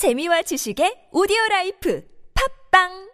재미와 지식의 오디오 라이프 팝빵!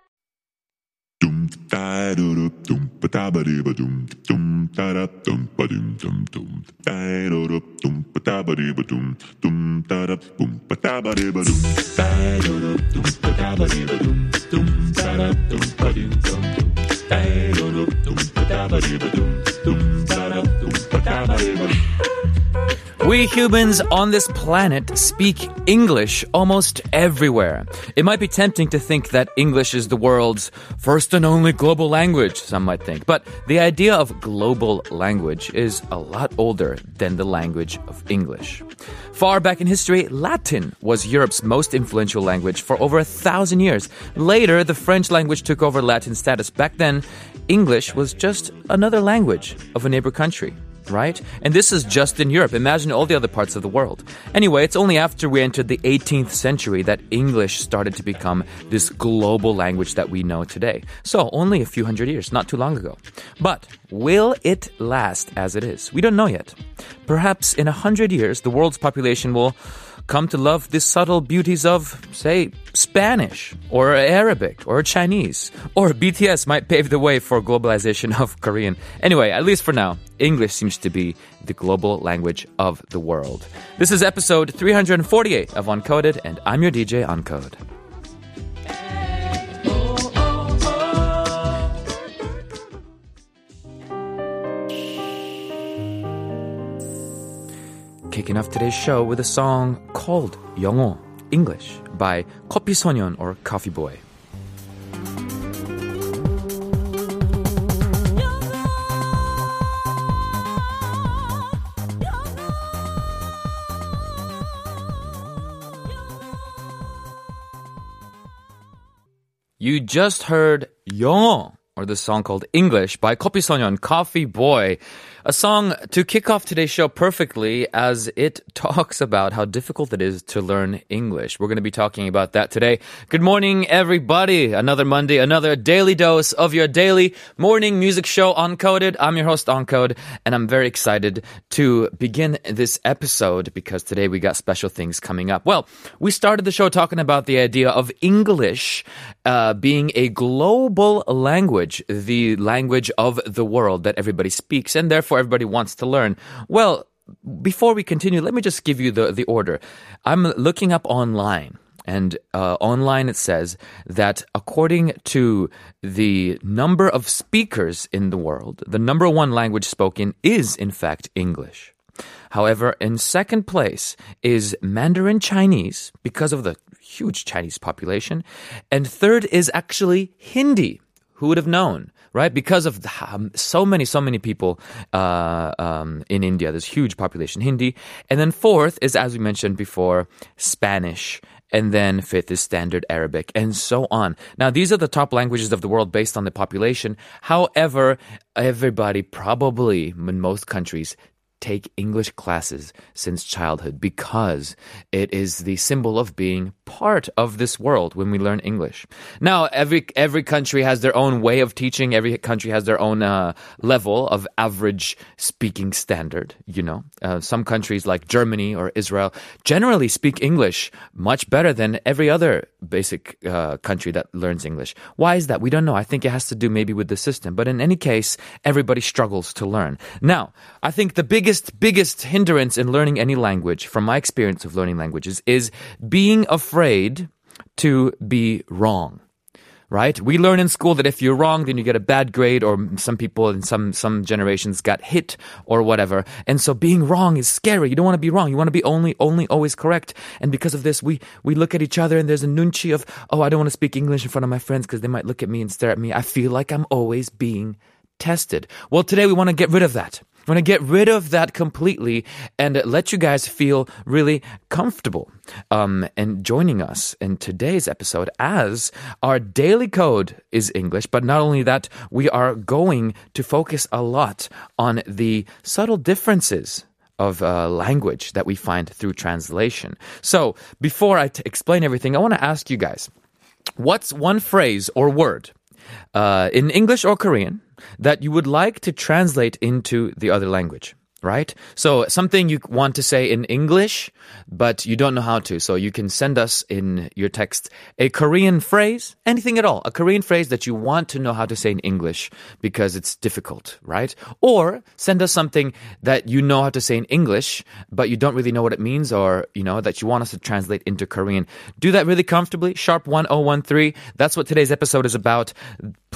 We humans on this planet speak English almost everywhere. It might be tempting to think that English is the world's first and only global language, some might think. But the idea of global language is a lot older than the language of English. Far back in history, Latin was Europe's most influential language for over a thousand years. Later, the French language took over Latin status. Back then, English was just another language of a neighbor country right? And this is just in Europe. Imagine all the other parts of the world. Anyway, it's only after we entered the 18th century that English started to become this global language that we know today. So, only a few hundred years, not too long ago. But will it last as it is? We don't know yet. Perhaps in a hundred years, the world's population will come to love the subtle beauties of, say, Spanish or Arabic or Chinese. Or BTS might pave the way for globalization of Korean. Anyway, at least for now, English seems to be the global language of the world. This is episode 348 of Uncoded, and I'm your DJ Uncode. Kicking off today's show with a song called 영어 English by Coffee Sonyeon or Coffee Boy. You just heard 영어 or the song called English by Coffee Sonyeon, Coffee Boy. A song to kick off today's show perfectly as it talks about how difficult it is to learn English. We're going to be talking about that today. Good morning, everybody. Another Monday, another daily dose of your daily morning music show, Uncoded. I'm your host, Uncode, and I'm very excited to begin this episode because today we got special things coming up. Well, we started the show talking about the idea of English uh, being a global language, the language of the world that everybody speaks, and therefore everybody wants to learn. Well, before we continue, let me just give you the, the order. I'm looking up online. And uh, online it says that according to the number of speakers in the world, the number one language spoken is in fact English. However, in second place is Mandarin Chinese because of the huge Chinese population. And third is actually Hindi. Who would have known? right? Because of the, um, so many, so many people uh, um, in India. There's huge population Hindi. And then fourth is, as we mentioned before, Spanish. And then fifth is Standard Arabic, and so on. Now, these are the top languages of the world based on the population. However, everybody probably in most countries take English classes since childhood because it is the symbol of being part of this world when we learn English. Now, every every country has their own way of teaching. Every country has their own uh, level of average speaking standard. You know, uh, some countries like Germany or Israel generally speak English much better than every other basic uh, country that learns English. Why is that? We don't know. I think it has to do maybe with the system. But in any case, everybody struggles to learn. Now, I think the biggest biggest hindrance in learning any language, from my experience of learning languages, is being afraid to be wrong right? We learn in school that if you're wrong, then you get a bad grade, or some people in some some generations got hit or whatever. And so being wrong is scary. You don't want to be wrong. You want to be only only always correct. And because of this, we we look at each other and there's a nunchi of oh, I don't want to speak English in front of my friends because they might look at me and stare at me. I feel like I'm always being tested. Well, today we want to get rid of that. We want to get rid of that completely and let you guys feel really comfortable um, and joining us in today's episode as our daily code is English. But not only that, we are going to focus a lot on the subtle differences of uh, language that we find through translation. So before I t- explain everything, I want to ask you guys what's one phrase or word uh, in English or Korean that you would like to translate into the other language? right? So something you want to say in English, but you don't know how to. So you can send us in your text a Korean phrase, anything at all, a Korean phrase that you want to know how to say in English because it's difficult, right? Or send us something that you know how to say in English, but you don't really know what it means or, you know, that you want us to translate into Korean. Do that really comfortably. Sharp 1013. That's what today's episode is about.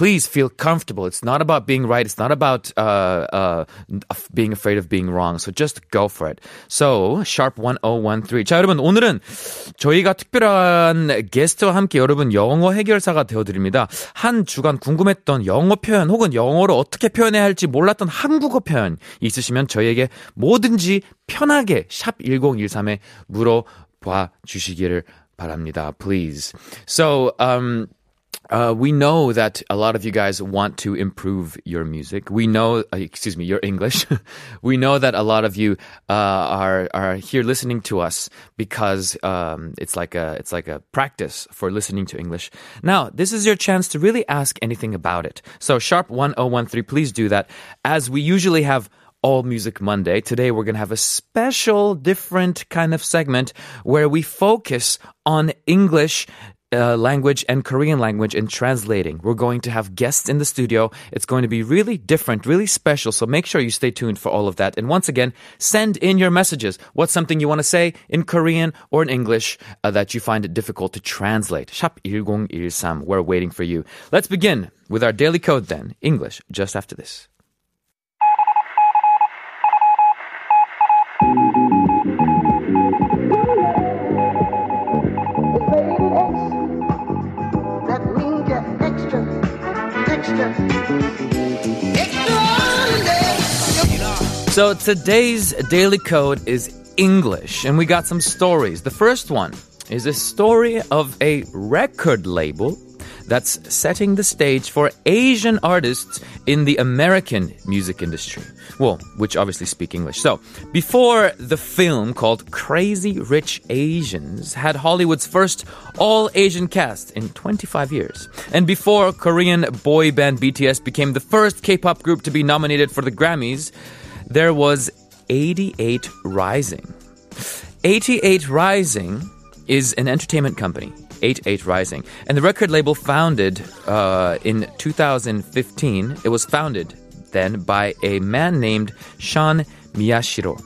Please feel comfortable. It's not about being right. It's not about uh, uh, being afraid of being wrong. So just go for it. So sharp 1013. 자, 여러분 오늘은 저희가 특별한 게스트와 함께 여러분 영어 해결사가 되어 드립니다. 한 주간 궁금했던 영어 표현 혹은 영어로 어떻게 표현해야 할지 몰랐던 한국어 표현 있으시면 저희에게 뭐든지 편하게 샵 1013에 물어봐 주시기를 바랍니다. Please. So, um uh, we know that a lot of you guys want to improve your music. We know, uh, excuse me, your English. we know that a lot of you uh, are are here listening to us because um, it's like a it's like a practice for listening to English. Now, this is your chance to really ask anything about it. So, sharp one zero one three, please do that. As we usually have all Music Monday. Today we're going to have a special, different kind of segment where we focus on English uh, language and Korean language in translating. We're going to have guests in the studio. It's going to be really different, really special. So make sure you stay tuned for all of that. And once again, send in your messages. What's something you want to say in Korean or in English uh, that you find it difficult to translate? 샵 1013. We're waiting for you. Let's begin with our daily code then. English just after this. So today's daily code is English, and we got some stories. The first one is a story of a record label that's setting the stage for Asian artists in the American music industry. Well, which obviously speak English. So, before the film called Crazy Rich Asians had Hollywood's first all Asian cast in 25 years, and before Korean boy band BTS became the first K pop group to be nominated for the Grammys, there was 88 Rising. 88 Rising is an entertainment company, 88 Rising, and the record label founded uh, in 2015. It was founded then by a man named Sean Miyashiro.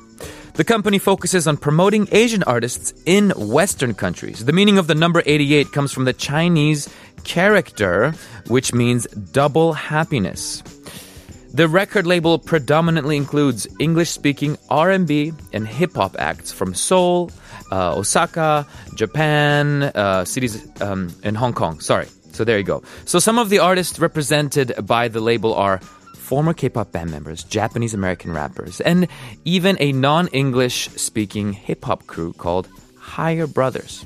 The company focuses on promoting Asian artists in Western countries. The meaning of the number 88 comes from the Chinese character, which means double happiness. The record label predominantly includes English-speaking R&B and hip-hop acts from Seoul, uh, Osaka, Japan, uh, cities um, in Hong Kong. Sorry. So there you go. So some of the artists represented by the label are former K-pop band members, Japanese American rappers, and even a non-English speaking hip-hop crew called Higher Brothers.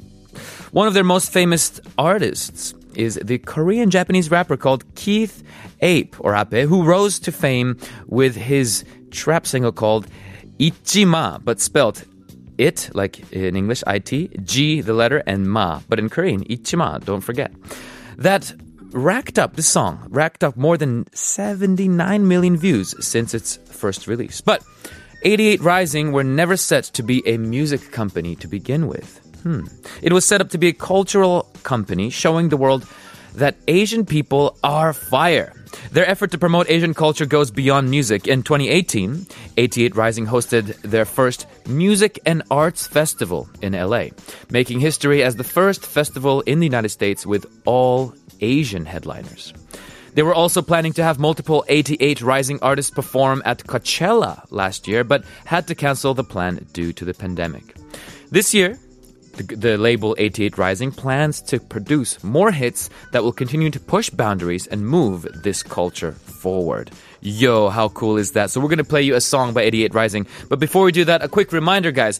One of their most famous artists is the Korean Japanese rapper called Keith Ape or Ape, who rose to fame with his trap single called Ichima, but spelled it, like in English, IT, G, the letter, and Ma, but in Korean, Ichima, don't forget. That racked up, this song racked up more than 79 million views since its first release. But 88 Rising were never set to be a music company to begin with. Hmm. It was set up to be a cultural company showing the world that Asian people are fire. Their effort to promote Asian culture goes beyond music. In 2018, 88 Rising hosted their first Music and Arts Festival in LA, making history as the first festival in the United States with all Asian headliners. They were also planning to have multiple 88 Rising artists perform at Coachella last year, but had to cancel the plan due to the pandemic. This year, the, the, label 88 Rising plans to produce more hits that will continue to push boundaries and move this culture forward. Yo, how cool is that? So we're going to play you a song by 88 Rising. But before we do that, a quick reminder, guys.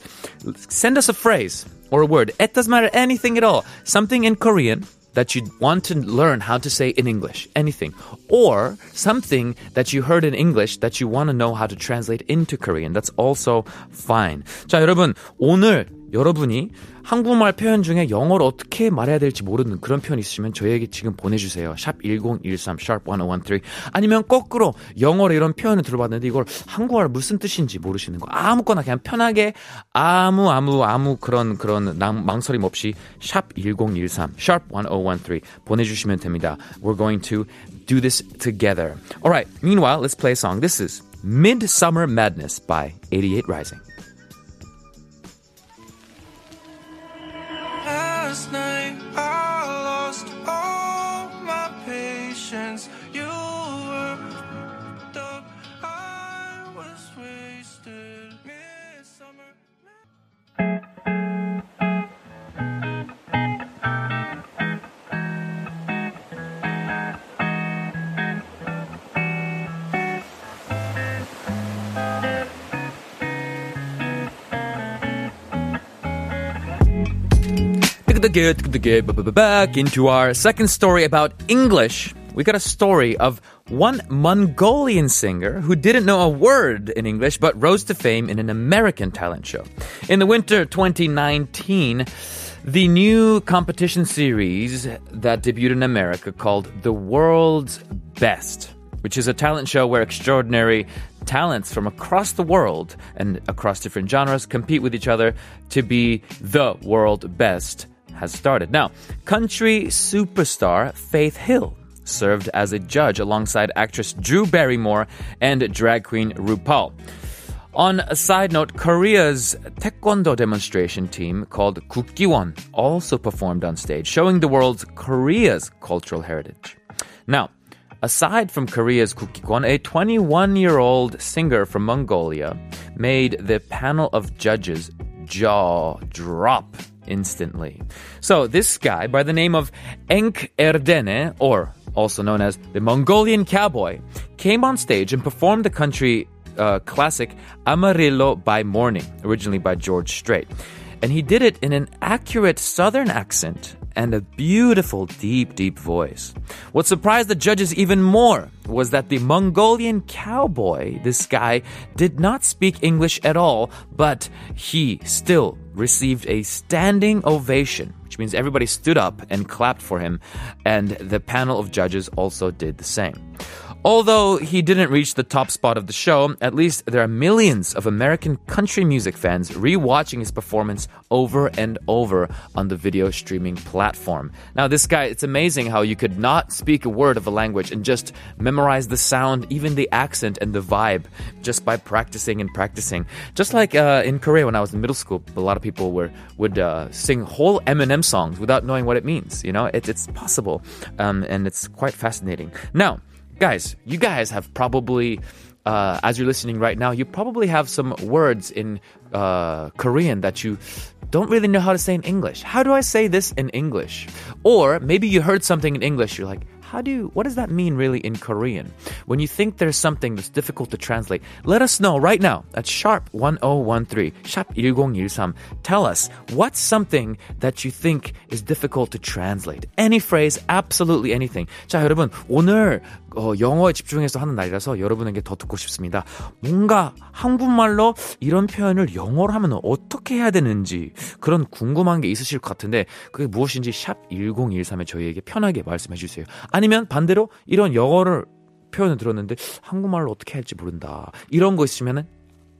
Send us a phrase or a word. It doesn't matter anything at all. Something in Korean that you want to learn how to say in English, anything, or something that you heard in English that you want to know how to translate into Korean. That's also fine. 자, 여러분, 오늘 여러분이 한국말 표현 중에 영어를 어떻게 말해야 될지 모르는 그런 표현 있으시면 저희에게 지금 보내주세요. 샵 1013, sharp 1013. 아니면 거꾸로 영어로 이런 표현을 들어봤는데 이걸 한국어로 무슨 뜻인지 모르시는 거. 아무거나 그냥 편하게 아무, 아무, 아무 그런, 그런 낭, 망설임 없이 샵 1013, sharp 1013 보내주시면 됩니다. We're going to do this together. Alright, meanwhile, let's play a song. This is Midsummer Madness by 88 Rising. Last night Back into our second story about English. We got a story of one Mongolian singer who didn't know a word in English but rose to fame in an American talent show. In the winter 2019, the new competition series that debuted in America called The World's Best, which is a talent show where extraordinary talents from across the world and across different genres compete with each other to be the world best has started. Now, country superstar Faith Hill served as a judge alongside actress Drew Barrymore and drag queen RuPaul. On a side note, Korea's taekwondo demonstration team called Kukkiwon also performed on stage, showing the world Korea's cultural heritage. Now, aside from Korea's Kukkiwon, a 21-year-old singer from Mongolia made the panel of judges jaw drop instantly. So this guy, by the name of Enkh-Erdene, or also known as the Mongolian Cowboy, came on stage and performed the country uh, classic Amarillo by Morning, originally by George Strait. And he did it in an accurate southern accent and a beautiful, deep, deep voice. What surprised the judges even more was that the Mongolian cowboy, this guy, did not speak English at all, but he still received a standing ovation, which means everybody stood up and clapped for him, and the panel of judges also did the same. Although he didn't reach the top spot of the show, at least there are millions of American country music fans rewatching his performance over and over on the video streaming platform. Now, this guy, it's amazing how you could not speak a word of a language and just memorize the sound, even the accent and the vibe, just by practicing and practicing. Just like uh, in Korea when I was in middle school, a lot of people were would uh, sing whole Eminem songs without knowing what it means. You know, it, it's possible, um, and it's quite fascinating. Now guys, you guys have probably, uh, as you're listening right now, you probably have some words in uh, Korean that you don't really know how to say in English. How do I say this in English? Or maybe you heard something in English, you're like, how do you, what does that mean really in Korean? When you think there's something that's difficult to translate, let us know right now at sharp 1013, sharp 1013. Tell us what's something that you think is difficult to translate. Any phrase, absolutely anything. 자, 여러분, 오늘 어, 영어에 집중해서 하는 날이라서 여러분에게 더 듣고 싶습니다. 뭔가 한국말로 이런 표현을 영어로 하면 어떻게 해야 되는지 그런 궁금한 게 있으실 것 같은데 그게 무엇인지 샵 1013에 저희에게 편하게 말씀해 주세요. 아니면 반대로 이런 영어를 표현을 들었는데 한국말로 어떻게 할지 모른다. 이런 거 있으면은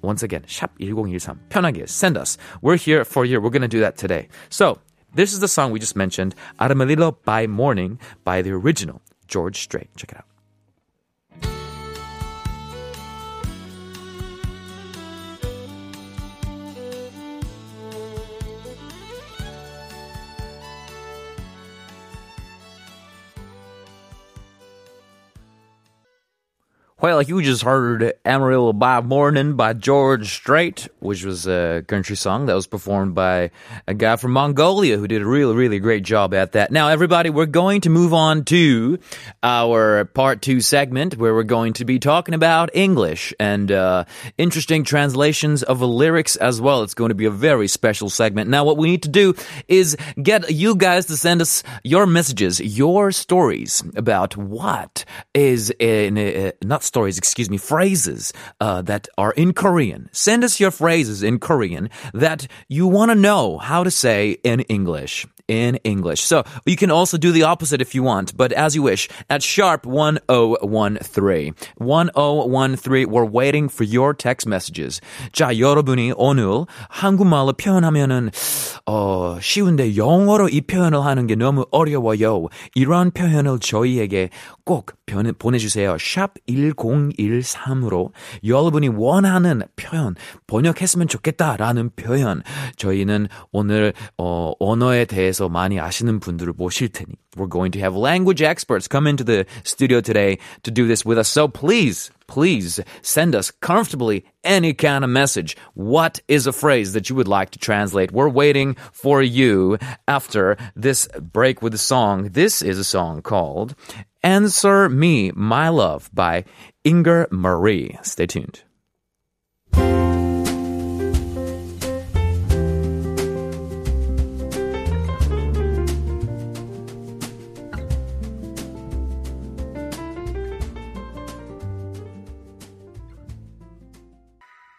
once again 샵1013 편하게 send us. We're here for you. We're going to do that today. So, this is the song we just mentioned, Amarillo by Morning by the original George Strait. Check it out. Well, like you just heard Amarillo by Morning by George Strait, which was a country song that was performed by a guy from Mongolia who did a really, really great job at that. Now, everybody, we're going to move on to our part two segment where we're going to be talking about English and uh, interesting translations of the lyrics as well. It's going to be a very special segment. Now, what we need to do is get you guys to send us your messages, your stories about what is in, uh, not stories, excuse me, phrases uh, that are in Korean. Send us your phrases in Korean that you want to know how to say in English in English. So you can also do the opposite if you want, but as you wish. At sharp 1013. 1013, we're waiting for your text messages. 자, 여러분이 오늘 한국말로 표현하면은, 어, 쉬운데 영어로 이 표현을 하는 게 너무 어려워요. 이런 표현을 저희에게 꼭 보내, 보내주세요. 샵 1013으로 여러분이 원하는 표현, 번역했으면 좋겠다라는 표현. 저희는 오늘, 어, 언어에 대해서 많이 아시는 분들을 모실 테니. We're going to have language experts come into the studio today to do this with us. So please, please send us comfortably any kind of message. What is a phrase that you would like to translate? We're waiting for you after this break with the song. This is a song called Answer Me, My Love by Inger Marie. Stay tuned.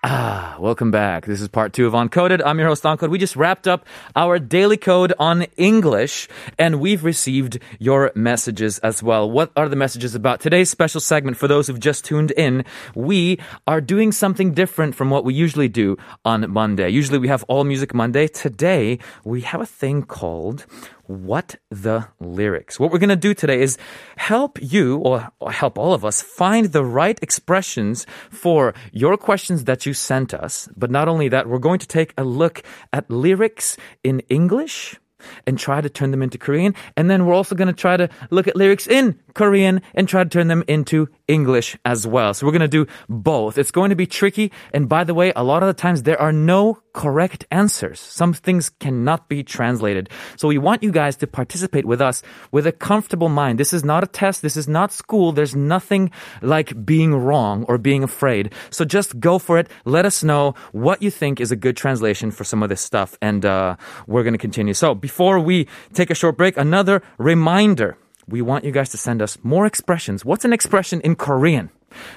Ah, welcome back. This is part two of Uncoded. I'm your host, Uncode. We just wrapped up our daily code on English, and we've received your messages as well. What are the messages about? Today's special segment, for those who've just tuned in, we are doing something different from what we usually do on Monday. Usually we have All Music Monday. Today, we have a thing called what the lyrics. What we're going to do today is help you or help all of us find the right expressions for your questions that you sent us. But not only that, we're going to take a look at lyrics in English and try to turn them into Korean. And then we're also going to try to look at lyrics in Korean and try to turn them into English as well. So we're going to do both. It's going to be tricky. And by the way, a lot of the times there are no correct answers. Some things cannot be translated. So we want you guys to participate with us with a comfortable mind. This is not a test. This is not school. There's nothing like being wrong or being afraid. So just go for it. Let us know what you think is a good translation for some of this stuff. And uh, we're going to continue. So before we take a short break, another reminder We want you guys to send us more expressions. What's an expression in Korean?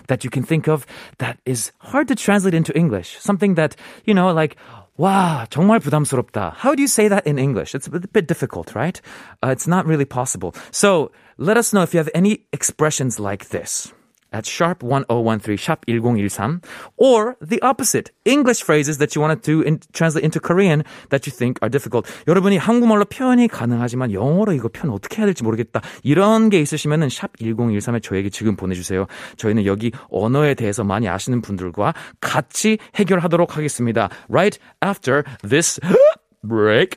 that you can think of that is hard to translate into English. Something that, you know, like, 와, 정말 부담스럽다. How do you say that in English? It's a bit difficult, right? Uh, it's not really possible. So let us know if you have any expressions like this At sharp 1013, sharp 1013, or the opposite, English phrases that you wanted to in, translate into Korean that you think are difficult. 여러분이 한국말로 표현이 가능하지만 영어로 이거 표현 어떻게 해야 될지 모르겠다. 이런 게 있으시면은 샵 1013에 저에게 지금 보내주세요. 저희는 여기 언어에 대해서 많이 아시는 분들과 같이 해결하도록 하겠습니다. Right after this break.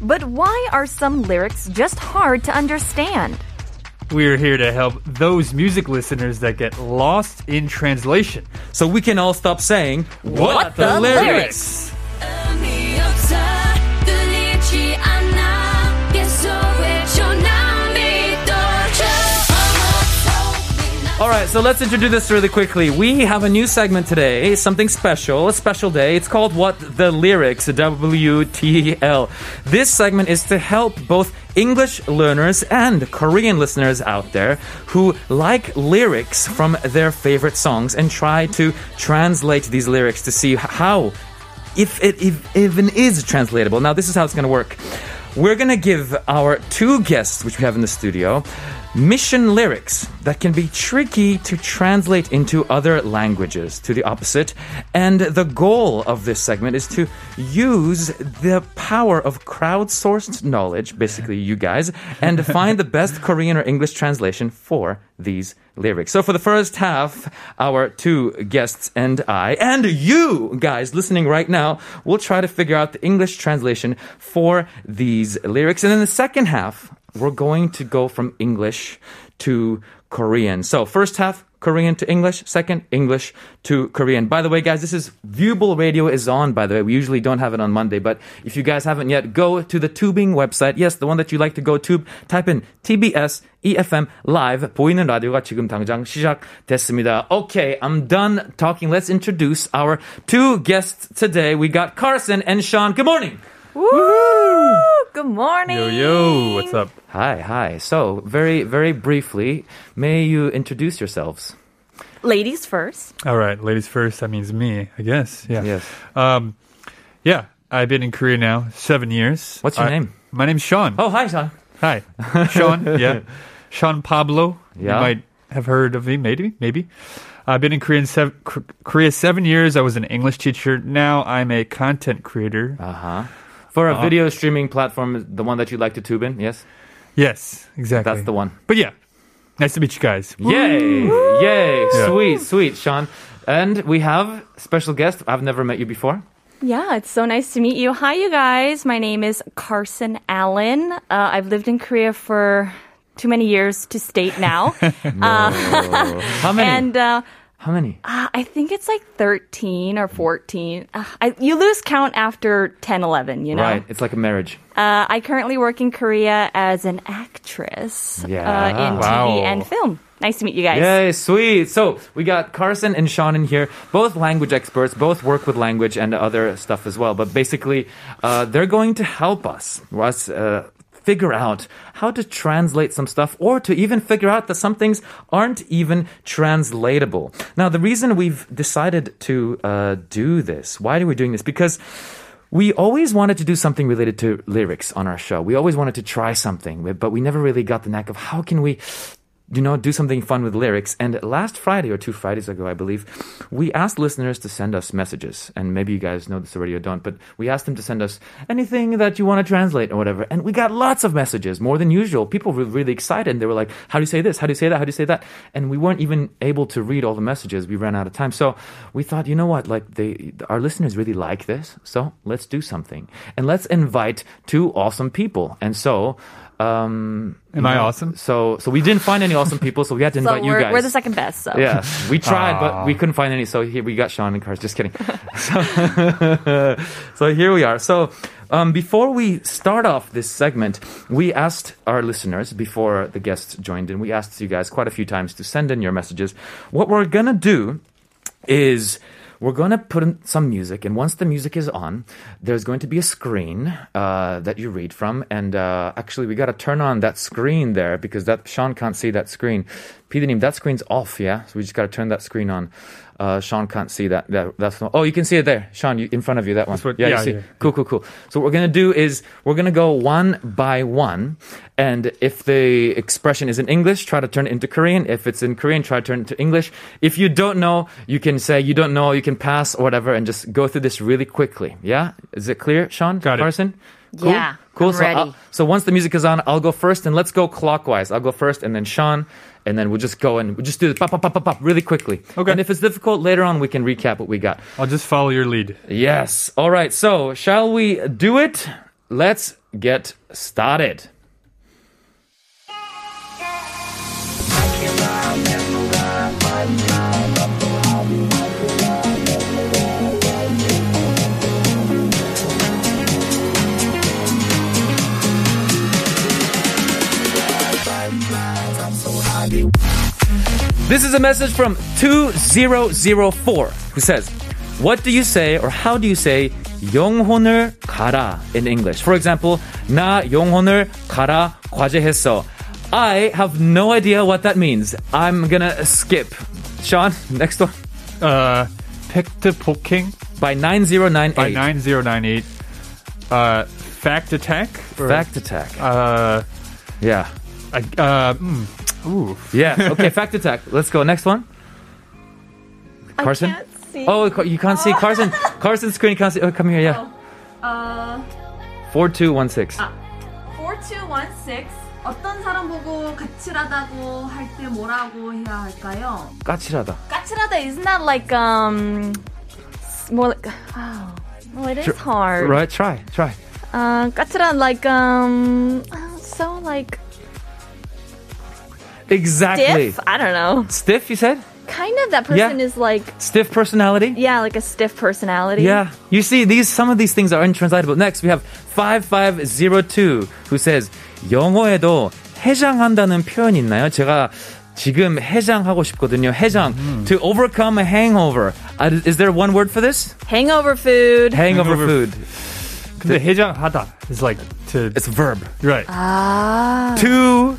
But why are some lyrics just hard to understand? We're here to help those music listeners that get lost in translation. So we can all stop saying, What the lyrics? 의 All right, so let's introduce this really quickly. We have a new segment today, something special, a special day. It's called What the Lyrics, WTL. This segment is to help both English learners and Korean listeners out there who like lyrics from their favorite songs and try to translate these lyrics to see how if it if, even is translatable. Now, this is how it's going to work. We're going to give our two guests, which we have in the studio, mission lyrics that can be tricky to translate into other languages, to the opposite. And the goal of this segment is to use the power of crowdsourced knowledge, basically you guys, and find the best Korean or English translation for these lyrics. So for the first half, our two guests and I, and you guys listening right now, will try to figure out the English translation for these lyrics. And in the second half, we're going to go from English to Korean. So first half, Korean to English. Second, English to Korean. By the way, guys, this is Viewable Radio is on, by the way. We usually don't have it on Monday, but if you guys haven't yet, go to the tubing website. Yes, the one that you like to go tube. Type in TBS EFM Live. 보이는 라디오가 지금 당장 시작됐습니다. Okay, I'm done talking. Let's introduce our two guests today. We got Carson and Sean. Good morning. Woo! Good morning. Yo, yo, what's up? Hi, hi. So, very, very briefly, may you introduce yourselves? Ladies first. All right, ladies first. That means me, I guess. Yeah. Yes. Um, yeah, I've been in Korea now seven years. What's your I- name? My name's Sean. Oh, hi, Sean. Hi, Sean. Yeah, Sean Pablo. Yeah. You might have heard of me, maybe, maybe. I've been in Korea, in sev- K- Korea seven years. I was an English teacher. Now I'm a content creator. Uh huh. For a video streaming platform, the one that you like to tube in, yes? yes, exactly. That's the one. But yeah, nice to meet you guys. Yay! Yay! Yeah. Sweet, sweet, Sean. And we have special guest. I've never met you before. Yeah, it's so nice to meet you. Hi, you guys. My name is Carson Allen. Uh, I've lived in Korea for too many years to state now. How many? and uh, How many? uh, I think it's like 13 or 14. Uh, I, you lose count after 10, 11, you know? Right. It's like a marriage. Uh, I currently work in Korea as an actress Yeah. uh, in Wow. TV and film. Nice to meet you guys. Yay, sweet. So we got Carson and Sean in here, both language experts, both work with language and other stuff as well. But basically, uh, they're going to help us, us uh, figure out how to translate some stuff or to even figure out that some things aren't even translatable. Now, the reason we've decided to uh, do this, why are we doing this? Because we always wanted to do something related to lyrics on our show. We always wanted to try something, but we never really got the knack of how can we you know, do something fun with lyrics. And last Friday or two Fridays ago, I believe, we asked listeners to send us messages. And maybe you guys know this already or don't, but we asked them to send us anything that you want to translate or whatever. And we got lots of messages, more than usual. People were really excited. And they were like, how do you say this? How do you say that? How do you say that? And we weren't even able to read all the messages. We ran out of time. So we thought, you know what? Like they, our listeners really like this. So let's do something. And let's invite two awesome people. And so, um, Am I awesome? so, so we didn't find any awesome people, so we had to So invite you we're, guys. we're the second best. So Yeah, we tried, but we couldn't find any. So here we got Sean and Cars. Just kidding. So, so here we are. So um, before we start off this segment, we asked our listeners before the guests joined in. We asked you guys quite a few times to send in your messages. What we're gonna do is we're going to put in some music, and once the music is on, there's going to be a screen uh, that you read from. And uh, actually, we got to turn on that screen there because that Sean can't see that screen. Peter, that screen's off, yeah. So we just got to turn that screen on. Uh, Sean can't see that. that that's not, oh, you can see it there, Sean. You, in front of you, that one. what- yeah, yeah, you see. yeah. Cool, cool, cool. So what we're gonna do is we're gonna go one by one, and if the expression is in English, try to turn it into Korean. If it's in Korean, try to turn it to English. If you don't know, you can say you don't know, you can pass or whatever, and just go through this really quickly. Yeah, is it clear, Sean? Got it. Carson? Cool? Yeah, Cool. I'm so, ready. I'll- so once the music is on, I'll go first, and let's go clockwise. I'll go first, and then Sean, and then we'll just go and we'll just do this pop, pop, pop, pop, pop, really quickly. Okay. And if it's difficult later on, we can recap what we got. I'll just follow your lead. Yes. All right. So, shall we do it? Let's get started. This is a message from 2004 who says, What do you say or how do you say 영혼을 가라 in English? For example, 나 영혼을 가라 과제했어. I have no idea what that means. I'm gonna skip. Sean, next one. Uh, 팩트 폭행 By 9098. by 9098. Uh, fact attack? Or, Fact attack. Uh, Yeah. I- uh, mm, ooh. Yeah. Okay, fact attack. Let's go. Next one. Carson? I can't see. Oh, Car- you can't see Carson. Carson's screen. You can't see. Oh, come here. Yeah. Uh, 4216. 4216 어떤 사람 보고 까칠하다고 할 때 뭐라고 해야 할까요? 까칠하다. 까칠하다 isn't that like um s- more like oh well it is Sure. hard. Right, try, try. Uh, 까칠한 like um uh, so like Exactly. stiff. I don't know. Stiff, you said? Kind of. That person Yeah. is like, Stiff personality? yeah, like a stiff personality. Yeah. You see, these some of these things are untranslatable. Next, we have 5502 who says 영어에도 해장한다는 표현 있나요? 제가 지금 해장하고 싶거든요. 해장. To overcome a hangover. Uh, is there one word for this? Hangover food. Hangover, Hangover food. 근데 해장하다 is like to It's a verb. right Ah. To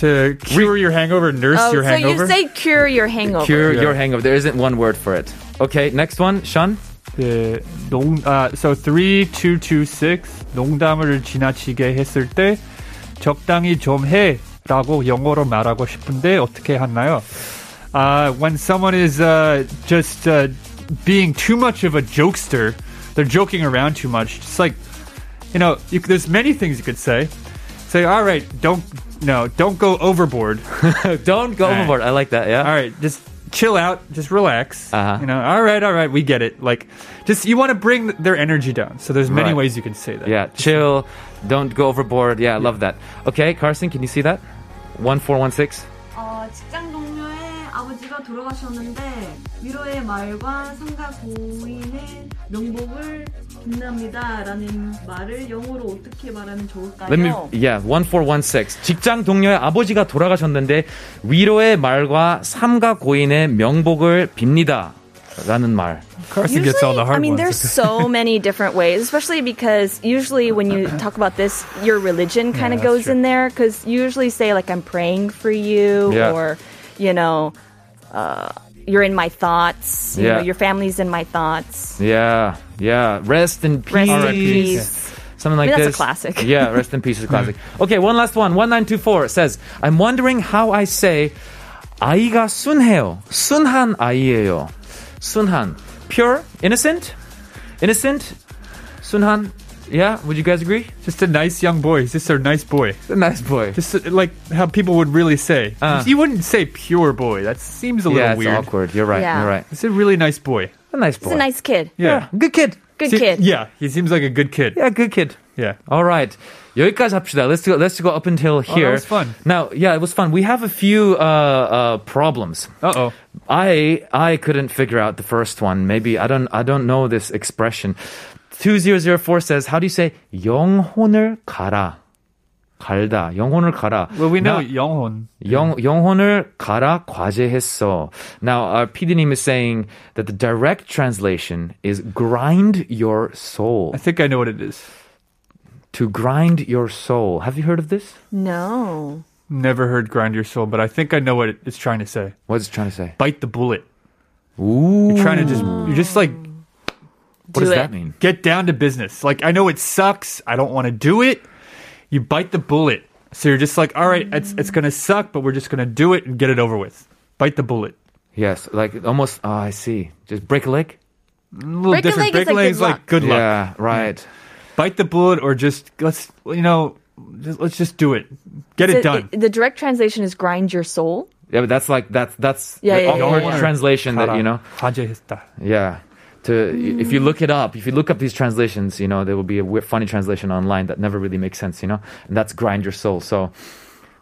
to cure your hangover, nurse Oh, your so hangover. you say cure your hangover. cure Yeah. your hangover. There isn't one word for it. Okay, next one, Sean. 그 농, uh, so 3226 농담을 지나치게 했을 때 적당히 좀 해라고 영어로 말하고 싶은데 어떻게 하나요? Uh, when someone is uh, just uh, being too much of a jokester, they're joking around too much. Just like you know, you, there's many things you could say. Say, all right, don't no, don't go overboard. Don't go All right. overboard. I like that. Yeah. all right, just chill out, just relax. Uh-huh. You know, all right, all right, we get it. Like, just you want to bring their energy down. So there's many Right. ways you can say that. Yeah, chill. Don't go overboard. Yeah, I love that. Okay, Carson, can you see that? One four one six. 어, 직장 동료의 아버지가 돌아가셨는데 위로의 말과 상가 고인의 명복을 빛납니다라는 말을 영어로 어떻게 말하면 좋을까요? Let me. Yeah, one four one six. 직장 동료의 아버지가 돌아가셨는데 위로의 말과 삼가 고인의 명복을 빕니다. 라는 말. Carson gets all the hard I mean, ones. there's so many different ways, especially because usually when you talk about this, your religion kind of that's goes true. in there because you usually say like I'm praying for you Yeah. or you know uh, you're in my thoughts. You Yeah. know, your family's in my thoughts. Yeah, yeah. Rest in peace. Rest in R.I.P. peace. Something like I mean, this. that's a classic. Yeah, rest in peace is a classic. Okay, one last one. 1924 says, I'm wondering how I say 아이가 순해요. 순한 아이예요. 순한. Pure? Innocent? Innocent? 순한? Yeah, would you guys agree? just a nice young boy. He's just a nice boy. A nice boy. Just uh, like how people would really say. Uh. you wouldn't say pure boy. That seems a little yeah, it's weird. awkward. You're right. Yeah. You're right. It's a really nice boy. A nice boy. He's a nice kid. Yeah. Good kid. Good Se- kid. Yeah, he seems like a good kid. Yeah, good kid. Yeah. All right. 여기까지 합시다. Let's go. Let's go up until here. was fun. Now, yeah, it was fun. We have a few uh, uh, problems. Uh oh. I I couldn't figure out the first one. Maybe I don't I don't know this expression. 2004 says, how do you say 영혼을 가라? 갈다. 영혼을 가라. Well, we know Now, Yonghon. 영, 영혼을 가라 과제했어. Now, our PD님 is saying that the direct translation is grind your soul. I think I know what it is. To grind your soul. Have you heard of this? No. Never heard grind your soul, but I think I know what it's trying to say. What's it trying to say? Bite the bullet. Ooh. You're trying to just you're just like What does Do that it. mean? get down to business. Like I know it sucks. I don't want to do it. You bite the bullet. So you're just like, all right, it's it's gonna suck, but we're just gonna do it and get it over with. Bite the bullet. Yes, like almost, oh, I see. Just break a leg? A little Break a different. leg is Break a like leg good is like luck. good luck. Yeah, right. Bite the bullet, or just let's you know, just, let's just do it. Get it The- done. the direct translation is grind your soul. Yeah, but that's like, that's, that's Yeah, the yeah, yeah, awkward yeah. translation that, you know, 과제했다. yeah. To, if you look it up, if you look up these translations, you know, there will be a weird, funny translation online that never really makes sense, you know, and that's grind your soul. So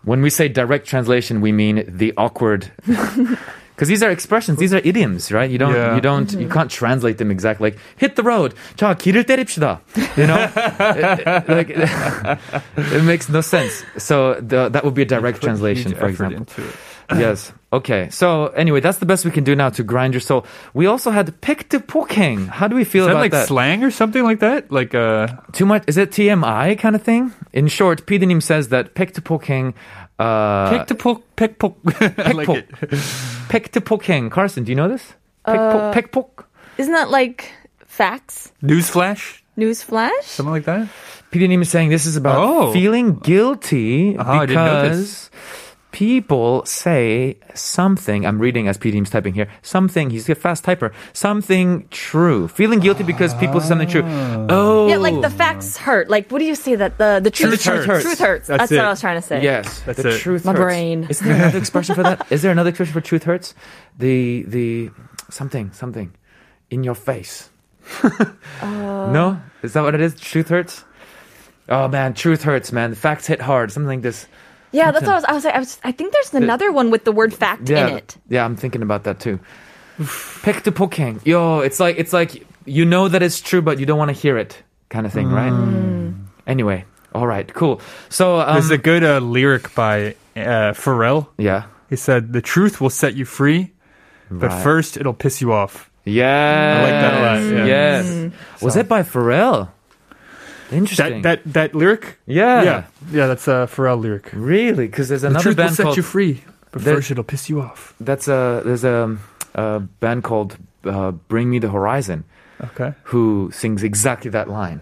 when we say direct translation, we mean the awkward, because these are expressions, these are idioms, right? You don't, Yeah. you don't, you can't translate them exactly. Like hit the road, 자 길을 때립시다. You know, It- it- like it makes no sense. So the, that would be a direct translation, Huge for effort example. into it. yes. Okay. So anyway, that's the best we can do now to grind your soul. We also had pickpocketing. How do we feel Is that about like that? slang or something like that? Like uh, Too much? Is it TMI kind of thing? In short, Pidinim says that pickpocketing. Uh, pick to poke, pick poke. I like Pickpock. it. pickpocketing. Carson, do you know this? Pickpock. pickpock. Isn't that like facts? Newsflash, Newsflash? something like that. Pidinim is saying this is about Oh. feeling guilty I didn't know because this. People say something. I'm reading as Pidim's typing here. Something. He's a fast typer. Something true. Feeling guilty because people say something true. Ah. Oh, Yeah, like the facts hurt. Like, what do you say that the the truth, truth hurts. Truth hurts. That's That's, what. I was trying to say. Yes, That's the it. truth My hurts. brain. Is there another expression for that? Is there another expression for truth hurts? The the something something in your face. Uh. no, is that what it is? Truth hurts. Oh man, truth hurts, man. The facts hit hard. Something like this. Yeah, that's what I was. I was like, I, was, I think there's another one with the word fact yeah, in it. yeah, I'm thinking about that too. 팩트 폭행. Yo, it's like it's like you know that it's true, but you don't want to hear it, kind of thing, right? Anyway, all right, cool. So, um, There's a good uh, lyric by uh, Pharrell. yeah, He said, "The truth will set you free, but Right. first it'll piss you off." yeah, like that a lot, yeah. Yes, was it by Pharrell? Interesting. That that that lyric. yeah, yeah, yeah. That's a Pharrell lyric. really, because there's The another truth will band set called you free, but There- first it'll piss you off. that's a there's a, a band called uh, Bring Me the Horizon Okay. who sings exactly that line.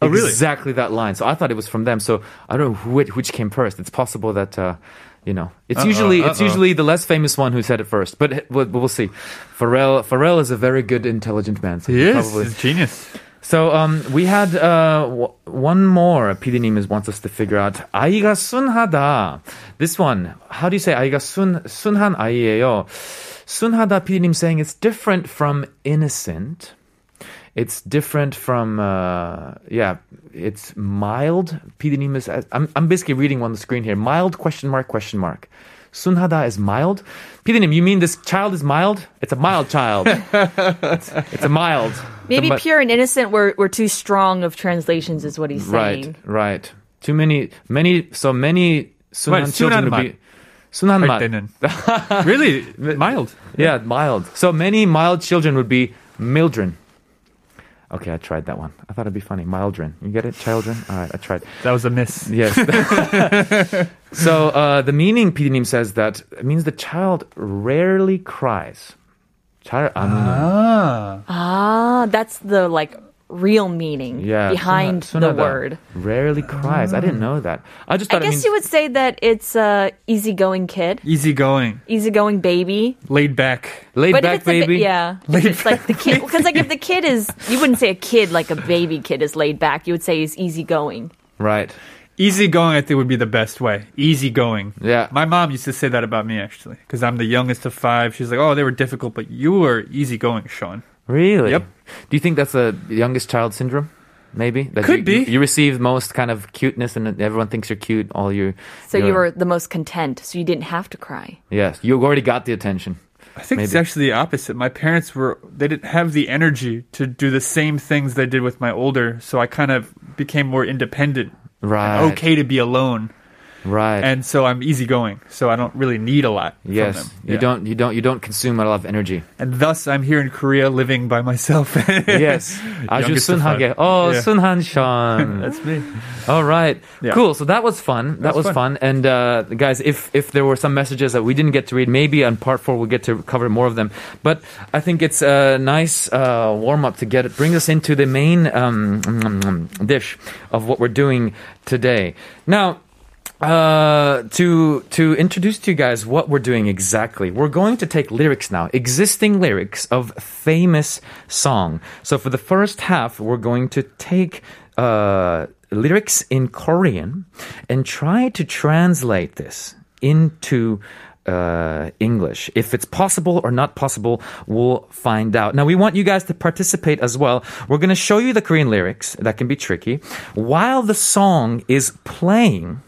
Oh, really? Exactly that line. So I thought it was from them. So I don't know which, which came first. It's possible that uh, you know it's Uh-oh, usually it's uh-oh. usually the less famous one who said it first. But we'll, we'll see. Pharrell Pharrell is a very good, intelligent man. So He is. probably- He's a genius. So um, we had uh, w- one more. PD님 is wants us to figure out. 아이가 순하다. This one. How do you say 아이가 순 순한 아이예요? 순하다. PD님 saying it's different from innocent. It's different from uh, yeah. It's mild. PD님 is. I'm I'm basically reading on the screen here. Mild question mark question mark. 순하다 is mild. PD님, you mean this child is mild? It's a mild child. it's, it's a mild. Maybe but, pure and innocent were, were too strong of translations, is what he's saying. Right, right. Too many, many, so many 순한 right, children would be. Sunan 맛. really mild. Yeah, mild. So many mild children would be mildren. Okay, I tried that one. I thought it'd be funny. Mildren. You get it? Children? All right, I tried. That was a miss. Yes. so uh, the meaning, PD님 says that means the child rarely cries. 잘 안 우는. Ah. Ah, that's the like real meaning Yeah. behind 순하- the 순하다. word. Rarely cries. I didn't know that. I just I thought it guess means you would say that it's a easygoing kid, Easygoing, easygoing baby. laid back. laid but back if it's a baby. ba- yeah, if Laid it's like the kid, because like if the kid is, you wouldn't say a kid like a baby kid is laid back. You would say he's easygoing. Right. Easygoing, I think, would be the best way. Easy going. Yeah. My mom used to say that about me, actually, because I'm the youngest of five. She's like, oh, they were difficult, but you were easy going, Sean. Really? Yep. Do you think that's a youngest child syndrome? Maybe that Could you, be. You receive most kind of cuteness, and everyone thinks you're cute. All you. So you you're- were the most content, so you didn't have to cry. Yes, you already got the attention. I think it's actually the opposite. My parents were, they didn't have the energy to do the same things they did with my older, so I kind of became more independent. Right. Okay to be alone. Right. And so I'm easygoing, so I don't really need a lot yes, from them. you Yeah. don't. You don't. You don't consume a lot of energy. And thus, I'm here in Korea living by myself. yes. 아주 Youngest of 순하게. five. Oh, Yeah. 순한 Sean. That's me. All right. Yeah. Cool. So that was fun. That was was fun. And uh, guys, if if there were some messages that we didn't get to read, maybe on part four we'll get to cover more of them. But I think it's a nice uh, warm up to get it. Bring us into the main um, mm, mm, dish of what we're doing today. Now. uh, to to introduce to you guys what we're doing exactly, we're going to take lyrics now, existing lyrics of famous song. So for the first half, we're going to take uh, lyrics in Korean and try to translate this into uh, English. If it's possible or not possible, we'll find out. Now, we want you guys to participate as well. We're going to show you the Korean lyrics. That can be tricky. While the song is playing,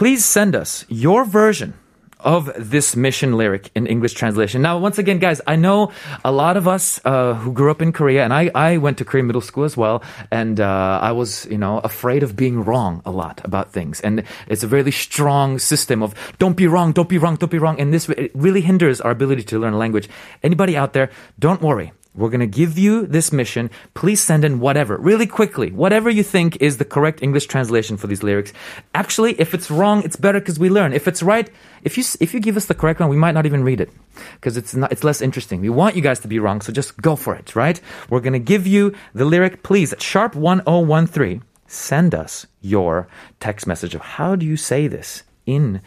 please send us your version of this mission lyric in English translation. Now, once again, guys, I know a lot of us uh, who grew up in Korea, and I, I went to Korean middle school as well, and uh, I was, you know, afraid of being wrong a lot about things. And it's a really strong system of don't be wrong, don't be wrong, don't be wrong. And this it really hinders our ability to learn a language. Anybody out there, don't worry. We're going to give you this mission. Please send in whatever, really quickly, whatever you think is the correct English translation for these lyrics. Actually, if it's wrong, it's better because we learn. If it's right, if you if you give us the correct one, we might not even read it because it's not it's less interesting. We want you guys to be wrong, so just go for it, right? We're going to give you the lyric. Please, At sharp 1013, send us your text message of how do you say this in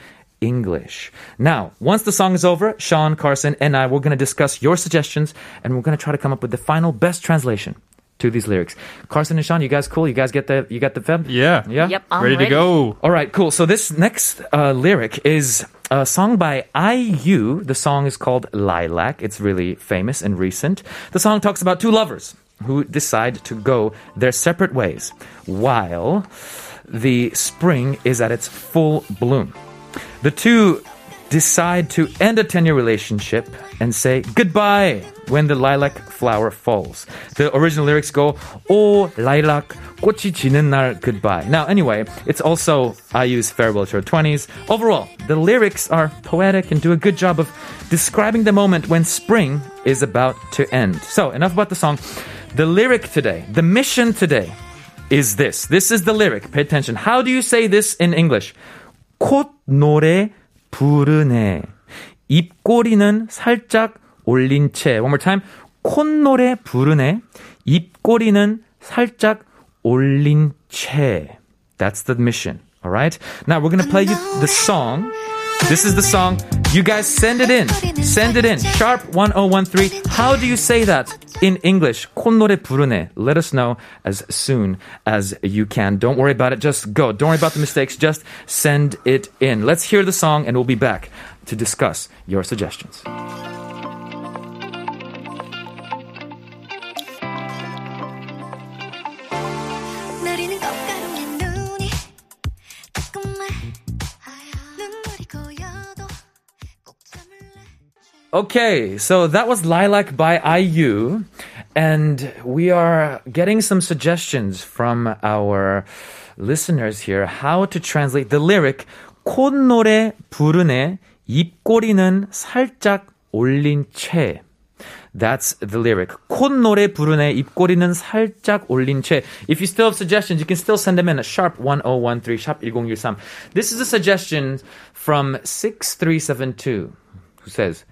English. Now, once the song is over, Sean, Carson, and I, we're going to discuss your suggestions and we're going to try to come up with the final best translation to these lyrics. Carson and Sean, you guys cool? You guys get the you got the feb? Yeah. Yeah. Yep, I'm ready, to go. All right, cool. So this next uh, lyric is a song by IU. The song is called Lilac. It's really famous and recent. The song talks about two lovers who decide to go their separate ways while the spring is at its full bloom. The two decide to end a 10 year relationship and say goodbye when the lilac flower falls. The original lyrics go, Oh, lilac, 꽃이 지는 날 goodbye. Now, anyway, it's also IU's farewell to her 20s. Overall, the lyrics are poetic and do a good job of describing the moment when spring is about to end. So, enough about the song. The lyric today, the mission today is this. This is the lyric. Pay attention. How do you say this in English? 콧 노래 부르네. 입꼬리는 살짝 올린 채. One more time. 콧노래 부르네. 입꼬리는 살짝 올린 채. That's the mission. All right. Now we're gonna play you the song. This is the song. You guys send it in. Send it in. Sharp 1013. How do you say that in English? 콧노래 부르네. Let us know as soon as you can. Don't worry about it. Just go. Don't worry about the mistakes. Just send it in. Let's hear the song and we'll be back to discuss your suggestions. 내리는 꽃가루에 눈이 조금만 눈물이 고여도 꼭 참을래 Okay, so that was Lilac by IU. And we are getting some suggestions from our listeners here how to translate the lyric 콧노래 부르네 입꼬리는 살짝 올린 채. That's the lyric. 콧노래 부르네 입꼬리는 살짝 올린 채. If you still have suggestions, you can still send them in at sharp 1013, sharp 1013. This is a suggestion from 6372 who says,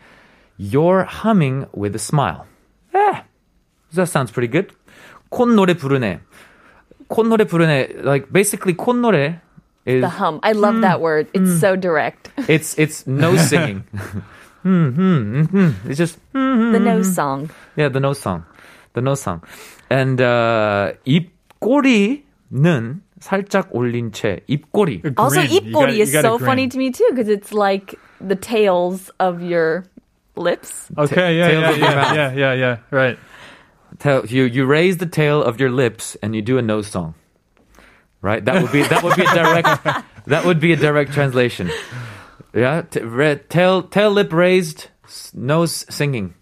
You're humming with a smile. Eh, that sounds pretty good. 콧노래 부르네. 콧노래 부르네. Like basically 콧노래 is The hum. I love that word. It's so direct. it's it's no singing. Hmm, hmm, hmm. It's just The nose song. yeah, the no song, the no song, and uh, 입꼬리는 살짝 올린 채 입꼬리. A Also, grin. You ipori gotta- you is gotta so grin. funny to me too because it's like the tails of your lips. Okay, yeah, tails yeah, of your yeah, mouth. yeah, yeah, yeah, right. Tell you you raise the tail of your lips and you do a nose song. Right? That would be that would be a direct that would be a direct translation. Yeah, t- re- tail tail lip raised, s- nose singing.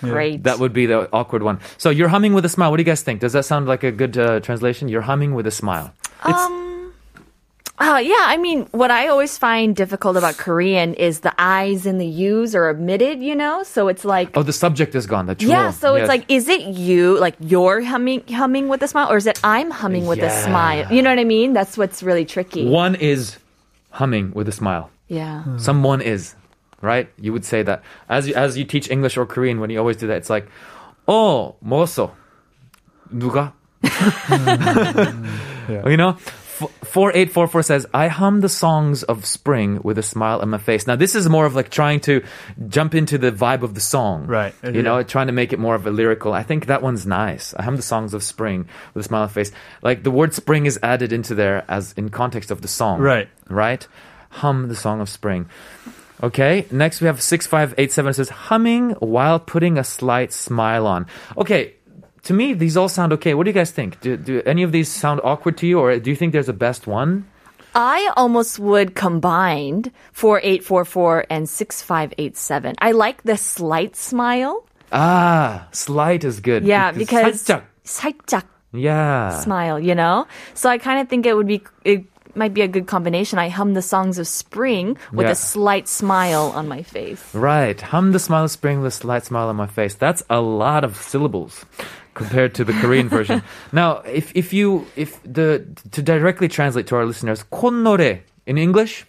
Great. That would be the awkward one. So you're humming with a smile. What do you guys think? Does that sound like a good uh, translation? You're humming with a smile. Um, uh, yeah, I mean, what I always find difficult about Korean is the I's and the U's are omitted, you know? So it's like, Oh, the subject is gone. The yeah, jewel. so Yes. it's like, is it you, like you're humming, humming with a smile, or is it I'm humming with a Yeah. smile? You know what I mean? That's what's really tricky. one is humming with a smile. Yeah. Someone is, right? You would say that as you, as you teach English or Korean. When you always do that, it's like, oh, 먹었어. 누가? You know. Four eight four four says, "I hum the songs of spring with a smile on my face." Now, this is more of like trying to jump into the vibe of the song, Right. You know, trying to make it more of a lyrical. I think that one's nice. I hum the songs of spring with a smile on my face. Like the word "spring" is added into there as in context of the song, Right. Right. Hum the song of spring. Okay, next we have 6587 says humming while putting a slight smile on. Okay, to me these all sound okay. What do you guys think? Do, do any of these sound awkward to you or do you think there's a best one? I almost would combine 4844 and 6587. I like the slight smile. Ah, slight is good. Yeah, because 살짝. 살짝 Yeah. smile, you know? So I kind of think it would be, it might be a good combination. I hum the songs of spring with Yeah. a slight smile on my face. Right. Hum the smile of spring with a slight smile on my face. That's a lot of syllables compared to the Korean version. Now, if if you if the to directly translate to our listeners, 콧노래 in English,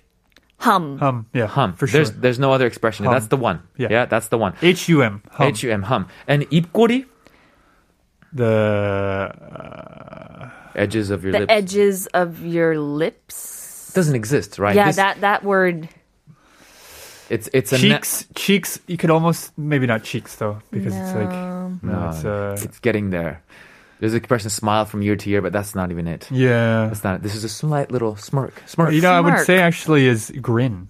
Hum. Hum, yeah, hum. for sure. There's there's no other expression. Hum. That's the one. Yeah. yeah that's the one. H U M. hum. H U M hum. And 입꼬리 The uh, edges of your The lips edges of your lips. doesn't exist, right? Yeah, This- that, that word. it's it's a ne- cheeks. cheeks. You could almost maybe not cheeks though because it's like no, No, it's, uh, it's getting there. There's an expression smile from year to year, but that's not even it. yeah. That's not. This is a slight little smirk. Smirk. You know, I would Smirk. say actually is grin.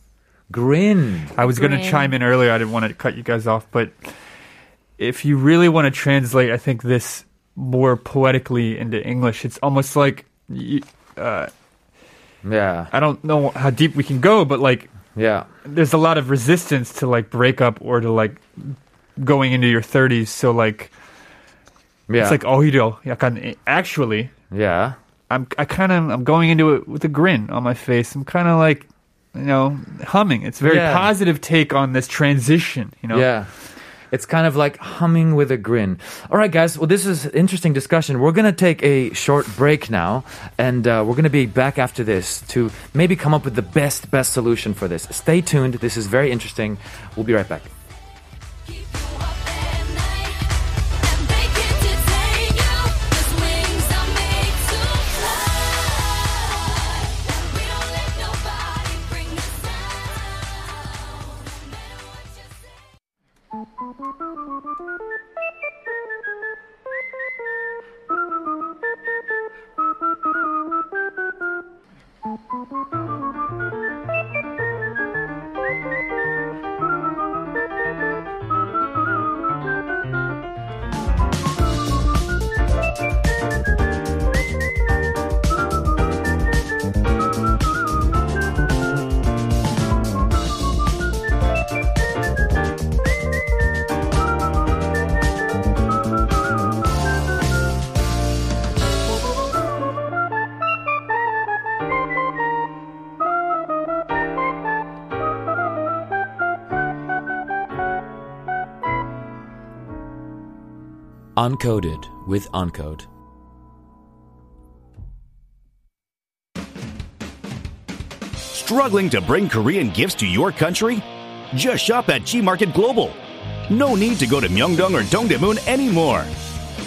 Grin. I was going to Grin. chime in earlier. I didn't want to cut you guys off, but if you really want to translate, I think this more poetically into English, it's almost like you, uh, Yeah. I don't know how deep we can go, but like Yeah. there's a lot of resistance to like break up or to like going into your 30s. So like Yeah. it's like 오히려 약간 actually yeah. I'm I kind of I'm going into it with a grin on my face. I'm kind of like you know humming. It's a very Yeah. positive take on this transition. You know. Yeah. It's kind of like humming with a grin. All right, guys. Well, this is an interesting discussion. We're to take a short break now, and uh, we're to be back after this to maybe come up with the best, best solution for this. Stay tuned. This is very interesting. We'll be right back. Uncoded with Uncode. Struggling to bring Korean gifts to your country? Just shop at G Market Global. No need to go to Myeongdong or Dongdaemun anymore.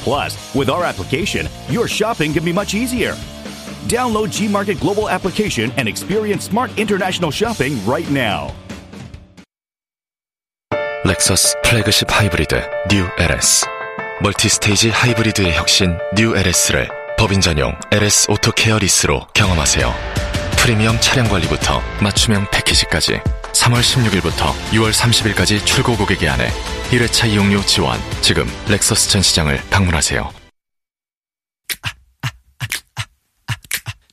Plus, with our application, your shopping can be much easier. Download G Market Global application and experience smart international shopping right now. 렉서스 플래그십 하이브리드 뉴 LS 멀티 스테이지 하이브리드의 혁신 뉴 LS를 법인 전용 LS 오토 케어 리스로 경험하세요. 프리미엄 차량 관리부터 맞춤형 패키지까지 3월 16일부터 6월 30일까지 출고 고객에 한해 1회차 이용료 지원. 지금 렉서스 전 시장을 방문하세요.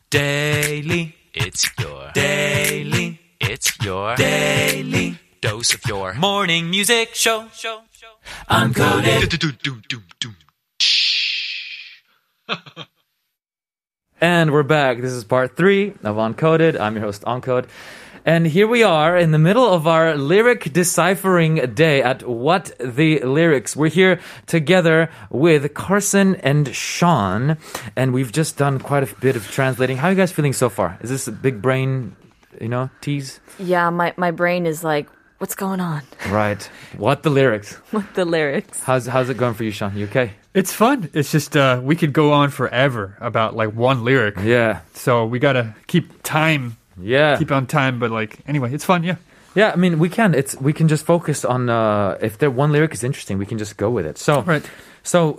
Daily, it's your daily, it's your daily dose of your morning music show. show, show. Uncoded. And we're back. This is part three of Uncoded. I'm your host, Uncode. And here we are in the middle of our lyric deciphering day at What the Lyrics. We're here together with Carson and Sean, and we've just done quite a bit of translating. How are you guys feeling so far? Is this a big brain, you know, tease? Yeah, my, my brain is like, what's going on Right. What the lyrics? What the lyrics? How's how's it going for you, Sean? You okay? It's fun. It's just uh, we could go on forever about like one lyric. Yeah. So we gotta keep time, Yeah. keep on time. But like anyway, it's fun. Yeah. Yeah, I mean, we can. It's we can just focus on uh, if there one lyric is interesting, we can just go with it. So, Right. so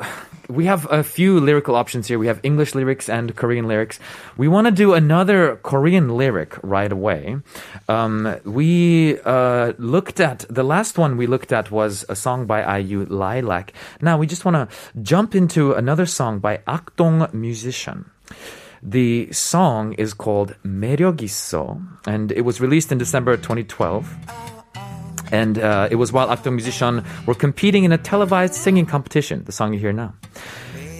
we have a few lyrical options here. We have English lyrics and Korean lyrics. We want to do another Korean lyric right away. Um, we uh, looked at the last one we looked at was a song by IU, Lilac. Now we just want to jump into another song by Akdong Musician. The song is called 매력 있어, and it was released in December 2012. And uh, it was while Akdong Musician were competing in a televised singing competition, the song you hear now.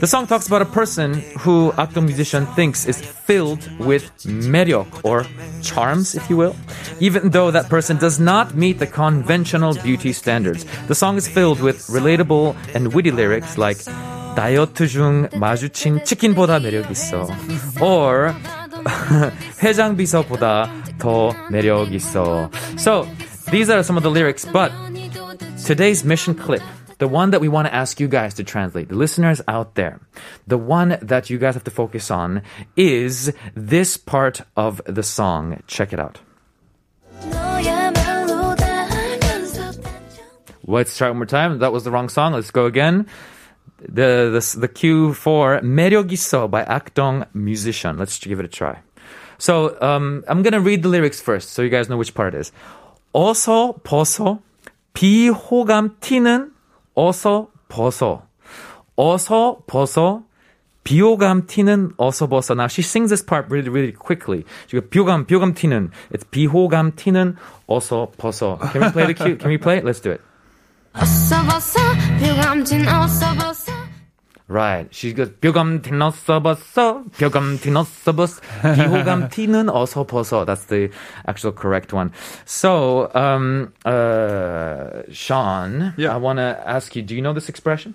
The song talks about a person who Akdong Musician thinks is filled with meryok or charms, if you will, even though that person does not meet the conventional beauty standards. The song is filled with relatable and witty lyrics like 다이어트 중 마주친 치킨보다 매력 있어. Or 해장비서보다 더 매력 있어. So these are some of the lyrics, but today's mission clip, the one that we want to ask you guys to translate, the listeners out there, the one that you guys have to focus on is this part of the song. Check it out. Let's try one more time. That was the wrong song. Let's go again. The the the cue for 매력 있어 by Akdong Musician. Let's give it a try. So um, I'm gonna read the lyrics first, so you guys know which part it is. 어서 벗어 비호감 튀는 어서 벗어 어서 벗어 비호감 튀는 어서 벗어. Now she sings this part really really quickly. She goes 비호감 비호감 튀는. It's 비호감 튀는 어서 벗어. Can we play the cue? Can we play it? Let's do it. 어서 벗어 뷰감진 어서 벗어 Right. She goes 벼감 티너서 벗어 벼감 티너서 벗어 비호감 티는 어서 벗어. That's the actual correct one. So, um, uh, Sean, Yeah. I want to ask you, do you know this expression?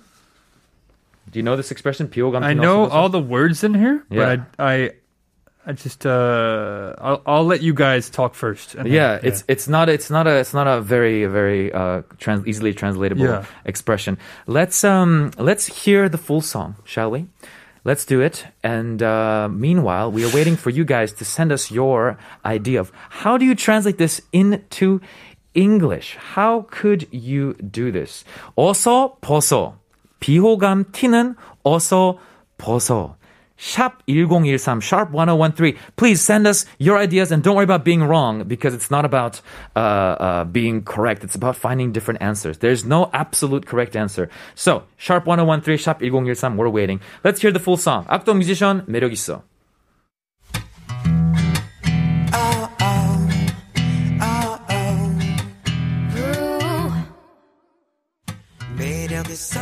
Do you know this expression? 비호감 I 티너서 know 벗어? all the words in here, Yeah. but I, I, I just, uh, I'll, I'll let you guys talk first. and then- yeah, it's it's not it's not a it's not a very very uh, trans- easily translatable Yeah. expression. Let's um let's hear the full song, shall we? Let's do it. And uh, meanwhile, we are waiting for you guys to send us your idea of how do you translate this into English? How could you do this? 어서 벗어. 비호감 튀는 어서 벗어. Sharp 1013, sharp 1013. Please send us your ideas and don't worry about being wrong because it's not about uh, uh, being correct. It's about finding different answers. There's no absolute correct answer. So, sharp 1013, sharp 1013, we're waiting. Let's hear the full song. 악동 뮤지션 매력 있어. 있어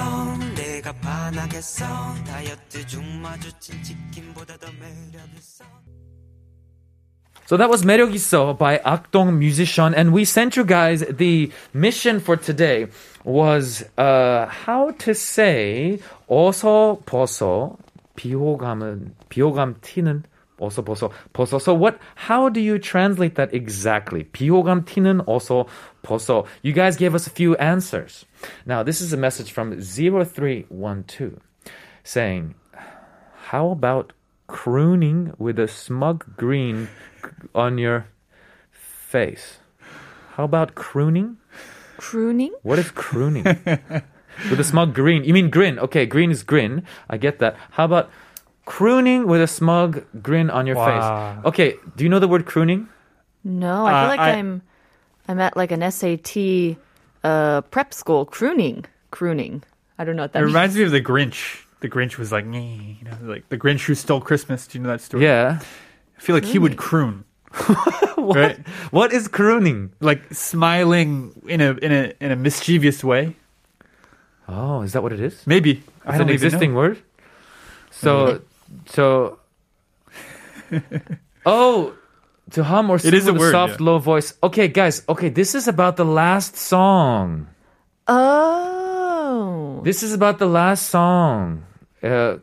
내가 반하겠어 다이어트 중 마주친 치킨보다 더 매력 있어 So that was 매력 있어 by 악동 musician, and we sent you guys the mission for today was uh, how to say 어서 벗어 비호감은 비호감 튀는 어서 벗어 벗어. So what? How do you translate that exactly? 비호감 튀는 어서 벗어. You guys gave us a few answers. Now this is a message from 0312 saying, "How about crooning with a smug grin on your face?" How about crooning? Crooning? What is crooning? with a smug grin. You mean grin? Okay, green is grin. I get that. How about crooning with a smug grin on your Wow. face? Okay, do you know the word crooning? No, I feel Uh, like I- I, am I'm at like an SAT uh, prep school. Crooning. Crooning. I don't know what that It means. reminds me of the Grinch. The Grinch was like, "Nyeh," you know, like the Grinch who stole Christmas. Do you know that story? Yeah. I feel like he would croon. what? Right? What is crooning? Like smiling in a in a in a mischievous way. Oh, is that what it is? Maybe It's an existing word. So, so. oh, to hum or sing is a with word, soft, yeah. low voice. Okay, guys. Okay, this is about the last song. Oh. This is about the last song. Uh,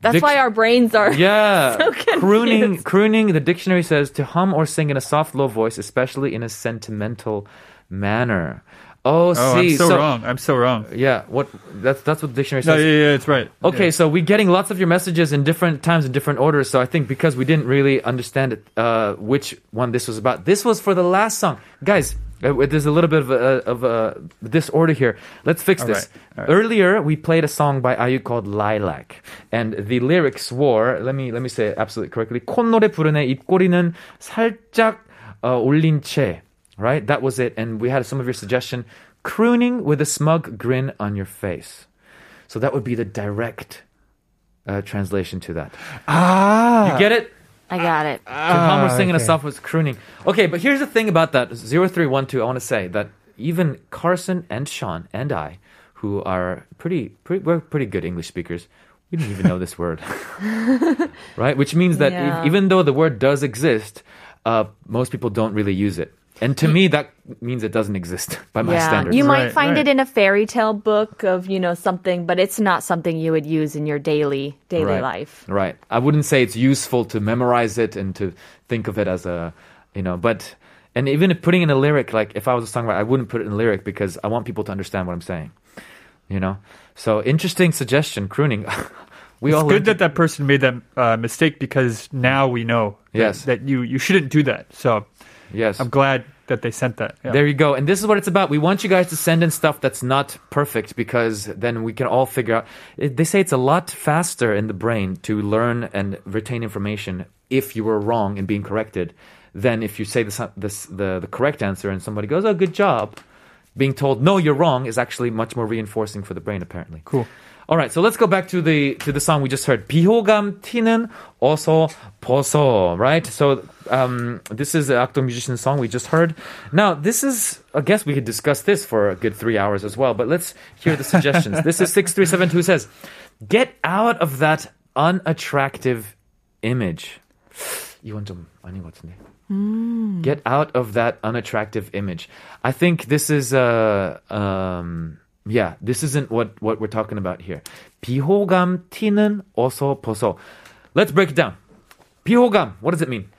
That's dic- why our brains are Yeah, so crooning. Crooning. The dictionary says to hum or sing in a soft, low voice, especially in a sentimental manner. Oh, oh see, I'm so, so, wrong. I'm so wrong. Yeah, what? That's that's what the dictionary says. No, yeah, yeah, it's right. Okay, yeah. so we're getting lots of your messages in different times in different orders. So I think because we didn't really understand it, uh, which one this was about. This was for the last song, guys. Uh, there's a little bit of a, uh, of a disorder here. Let's fix this. Earlier, we played a song by IU called "Lilac," and the lyrics were. Let me let me say it absolutely correctly. 콧노래 부르네 입꼬리는 살짝 어, 올린 채. Right, that was it. And we had some of your suggestion. Crooning with a smug grin on your face. So that would be the direct uh, translation to that. Ah, You get it? I got it. To hum or Ah, sing in a okay. soft was crooning. Okay, but here's the thing about that 0312. I want to say that even Carson and Sean and I, who are pretty, pretty we're pretty good English speakers, we didn't even know this word. right? Which means that e- Yeah. even though the word does exist, uh, most people don't really use it. And to me, that means it doesn't exist by my yeah, standards. you might Right, find right. it in a fairy tale book of you know something, but it's not something you would use in your daily daily right. life. Right. I wouldn't say it's useful to memorize it and to think of it as a, you know, but, and even if putting in a lyric, like if I was a songwriter, I wouldn't put it in a lyric because I want people to understand what I'm saying, you know? So interesting suggestion, crooning. we it's all good learned that that person made that uh, mistake because now we know that, Yes. that you you shouldn't do that. So Yes. I'm glad that they sent that. Yeah. There you go. And this is what it's about. We want you guys to send in stuff that's not perfect because then we can all figure out. it- They say it's a lot faster in the brain to learn and retain information if you were wrong and being corrected than if you say the, the correct answer and somebody goes, oh, good job. Being told, no, you're wrong is actually much more reinforcing for the brain, apparently. Cool. All right, so let's go back to the to the song we just heard. 비호감 튀는 어서 벗어, right? So um, this is the Akdong Musician song we just heard. Now this is, I guess we could discuss this for a good three hours as well. But let's hear the suggestions. this is six three seven two says, get out of that unattractive image. 이건 좀 아닌 것 같은데. Get out of that unattractive image. I think this is a. Uh, um, yeah, this isn't what what we're talking about here. 비호감 티는 어서 벗어. Let's break it down. 비호감, what does it mean?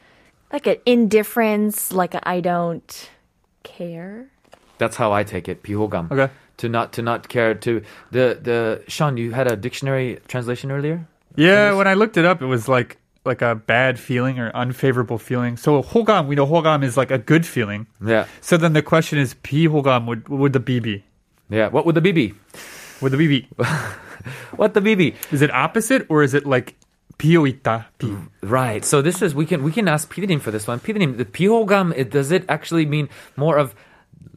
Like an indifference, like a I don't care. That's how I take it. 비호감. Okay. To not to not care to the the Sean, you had a dictionary translation earlier? Yeah, when I looked it up, it was like like a bad feeling or unfavorable feeling. So 호감, we know 호감 is like a good feeling. Yeah. So then the question is, 비호감 would what would the B be? Yeah. What would the B be? Would the B be? What the B be? Is it opposite or is it like 비어 있다? 비. Right. So this is we can we can ask 피디님 for this one. 피디님, the 비호감 it, does it actually mean more of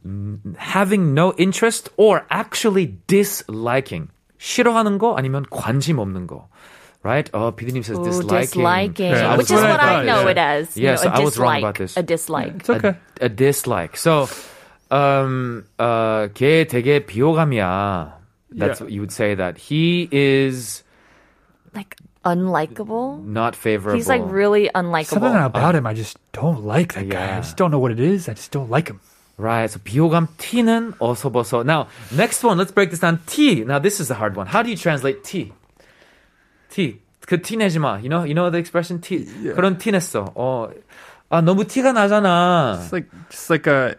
mm, having no interest or actually disliking? 싫어하는 거 아니면 관심 없는 거? Right? Oh, 피디님 says Ooh, disliking. disliking, Yeah, that's which is what I what I thought, know yeah. it as. you Yes, know, a I was wrong dislike, about this. A dislike. It's okay. A, a dislike. So, um, uh, 걔 되게 비호감이야. That's Yeah. what you would say that he is Like unlikable. not favorable. He's like really unlikable. Something about him, I just don't like that guy. Yeah. I just don't know what it is. I just don't like him. Right. So 비호감 T는 어서 벗어. Now, next one, let's break this down. T. Now, this is the hard one. How do you translate T? T. 그 티내지 마. You know, you know the expression T. 그런 티 냈어. 어, 아 너무 티가 나잖아. It's like just like a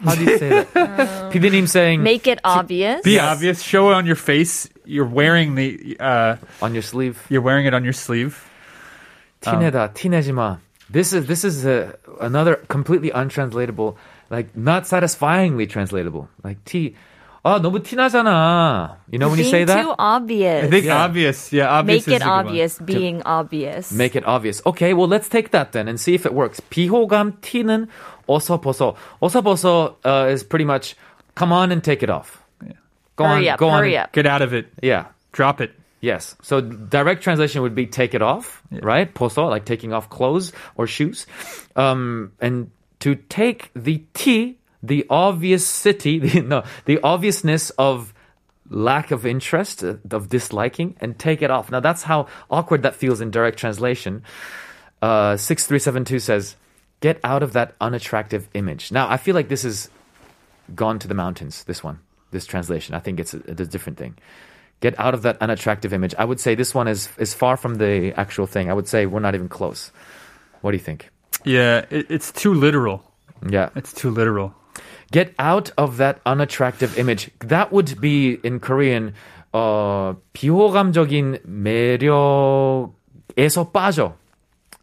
How do you say that? 피디님 saying Make it obvious. be obvious. Show it on your face. You're wearing the uh, on your sleeve. you're wearing it on your sleeve. 티내다. 티내지 마. This is this is a, another completely untranslatable, like not satisfyingly translatable. Like T. 아 너무 티나잖아. You know when you say Being that? too obvious. I think Yeah. obvious. Yeah, obvious. Make is it a good one. obvious. Being obvious. Make it obvious. Okay, well let's take that then and see if it works. 비호감 티는 어서 벗어. 어서 벗어 uh, is pretty much come on and take it off. Go hurry on, up. go on. hurry and- up. Get out of it. Yeah. Drop it. Yes. So direct translation would be take it off, right? 벗어, like taking off clothes or shoes. Um, and to take the T, the obvious city, the, no, the obviousness of lack of interest, uh, of disliking, and take it off. Now that's how awkward that feels in direct translation. Uh, 6372 says, get out of that unattractive image. Now I feel like this is gone to the mountains, this one, this translation. I think it's a, it's a different thing. Get out of that unattractive image. I would say this one is, is far from the actual thing. I would say we're not even close. What do you think? Yeah, it, it's too literal. Yeah. It's too literal. Get out of that unattractive image. That would be in Korean, 어, 비호감적인 매력에서 빠져.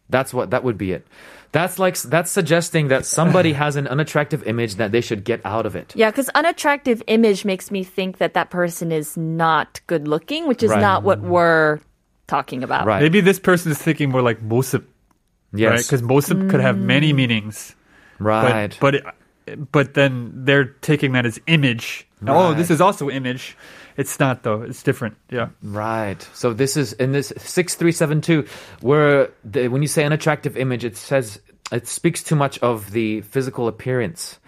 That's what, that would be it. That's like, that's suggesting that somebody has an unattractive image that they should get out of it. Yeah, because unattractive image makes me think that that person is not good looking, which is Right. not what we're talking about. Right. Maybe this person is thinking more like 모습, right? Yes. Because 모습 could have Mm. many meanings. Right. But but it, but then they're taking that as image. Oh, this Right. is also image. It's not though. It's different. Yeah. Right. So this is in this six three seven two, where the, when you say unattractive image, it says it speaks too much of the physical appearance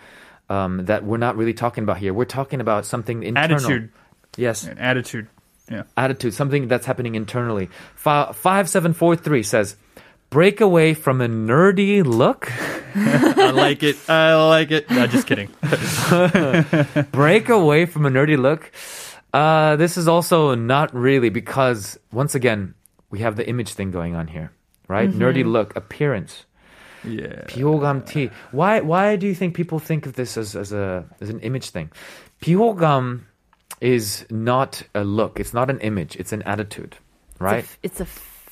um, that we're not really talking about here. We're talking about something internal. Attitude. Yes, An attitude. Yeah. attitude. Something that's happening internally. Five seven four three says, "Break away from a nerdy look." I like it. I like it. No, just kidding. break away from a nerdy look. Uh, this is also not really because once again we have the image thing going on here, right? Nerdy look, appearance. Yeah. 비호감 T. Why why do you think people think of this as, as a as an image thing? 비호감 is not a look. It's not an image. It's an attitude, right? It's a, it's a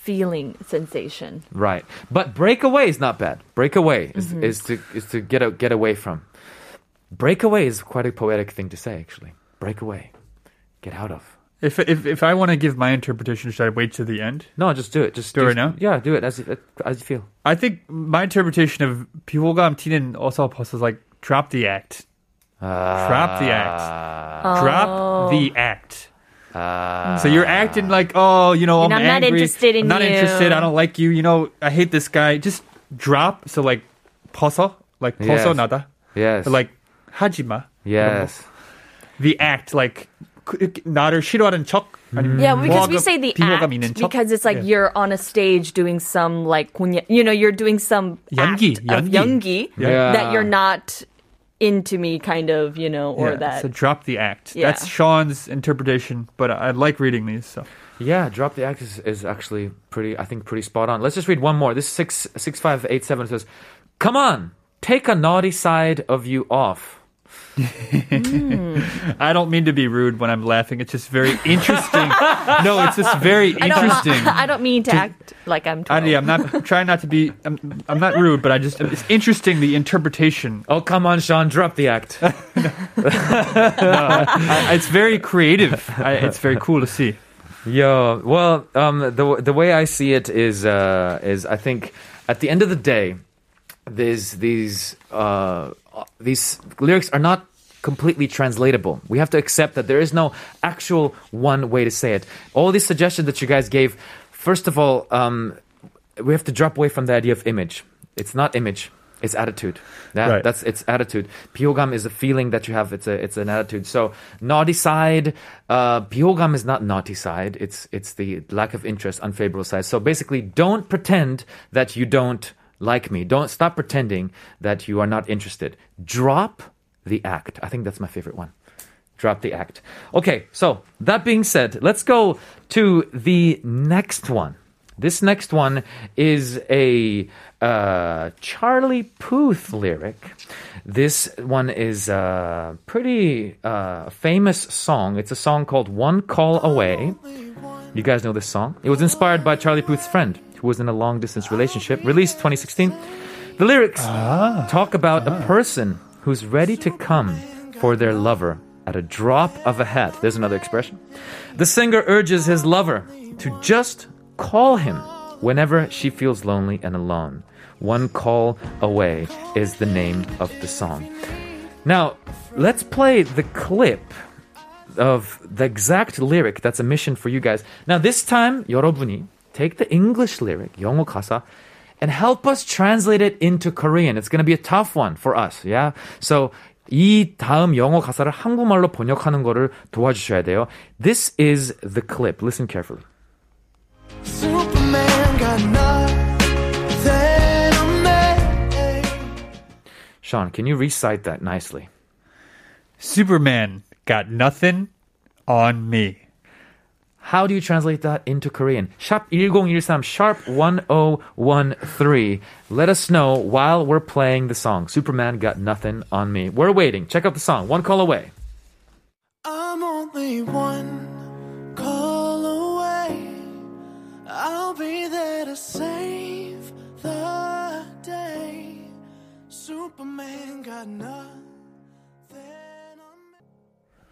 feeling sensation. Right. But breakaway is not bad. Breakaway is, is to is to get a, get away from. Breakaway is quite a poetic thing to say, actually. Breakaway, get out of. If if if I want to give my interpretation, should I wait to the end? No, just do it. Just Do it right now? Yeah, do it as you, as you feel. I think my interpretation of 비호감 티는 어서 벗어 is like drop the act. Drop the act. Oh. Drop the act. so you're acting like, oh, you know, And I'm, I'm not angry. interested in I'm not you. interested. I don't like you. You know, I hate this guy. Just drop. So like, 벗어, like Yes. 벗어나다. Yes. Like 하지마. yes. The act, like 그- 나를 싫어하는 척. 아니면 Yeah, because we 비호감- say the 비호감 act 있는 척? because it's like Yeah. you're on a stage doing some like 공연- you know you're doing some 연기, act of 연기. 연기 Yeah. that you're not into me kind of you know or Yeah, that So drop the act. Yeah. That's Sean's interpretation, but I like reading these. So Yeah, drop the act is, is actually pretty, I think, pretty spot on. Let's just read one more. This six six five eight seven says, "Come on, take a naughty side of you off." I don't mean to be rude when I'm laughing. It's just very interesting. no, it's just very I don't, interesting. I don't mean to act like I'm 12. Adi, I'm not I'm trying not to be. I'm, I'm not rude, but I just it's interesting the interpretation. Oh, come on, Sean, drop the act. I, it's very creative. I, it's very cool to see. Yo, well, um, the the way I see it is uh, is I think at the end of the day, there's these uh, uh, these lyrics are not completely translatable. We have to accept that there is no actual one way to say it. All these suggestions that you guys gave, first of all, um, we have to drop away from the idea of image. It's not image. It's attitude. That, right. That's it's attitude. Pyogam is a feeling that you have. It's a it's an attitude. So naughty side. Uh, pyogam is not naughty side. It's it's the lack of interest, unfavorable side. So basically, don't pretend that you don't like me. Don't stop pretending that you are not interested. Drop the act. I think that's my favorite one. Drop the act. Okay, so that being said, let's go to the next one. This next one is a uh, Charlie Puth lyric. This one is a pretty uh, famous song. It's a song called One Call Away. You guys know this song? It was inspired by Charlie Puth's friend who was in a long distance relationship, released 2016. The lyrics talk about a person who's ready to come for their lover at a drop of a hat. There's another expression. The singer urges his lover to just call him whenever she feels lonely and alone. One call away is the name of the song. Now, let's play the clip of the exact lyric that's a mission for you guys. Now, this time, 여러분이 take the English lyric, 영어 가사, and help us translate it into Korean. It's going to be a tough one for us, yeah? So, 이 다음 영어 가사를 한국말로 번역하는 거를 도와주셔야 돼요. This is the clip. Listen carefully. Superman got nothing on me. Sean, can you recite that nicely? Superman got nothing on me. How do you translate that into Korean? Sharp 1013, sharp 1013. Let us know while we're playing the song. Superman got nothing on me. We're waiting. Check out the song. One call away. I'm only one call away. I'll be there to save the day. Superman got nothing.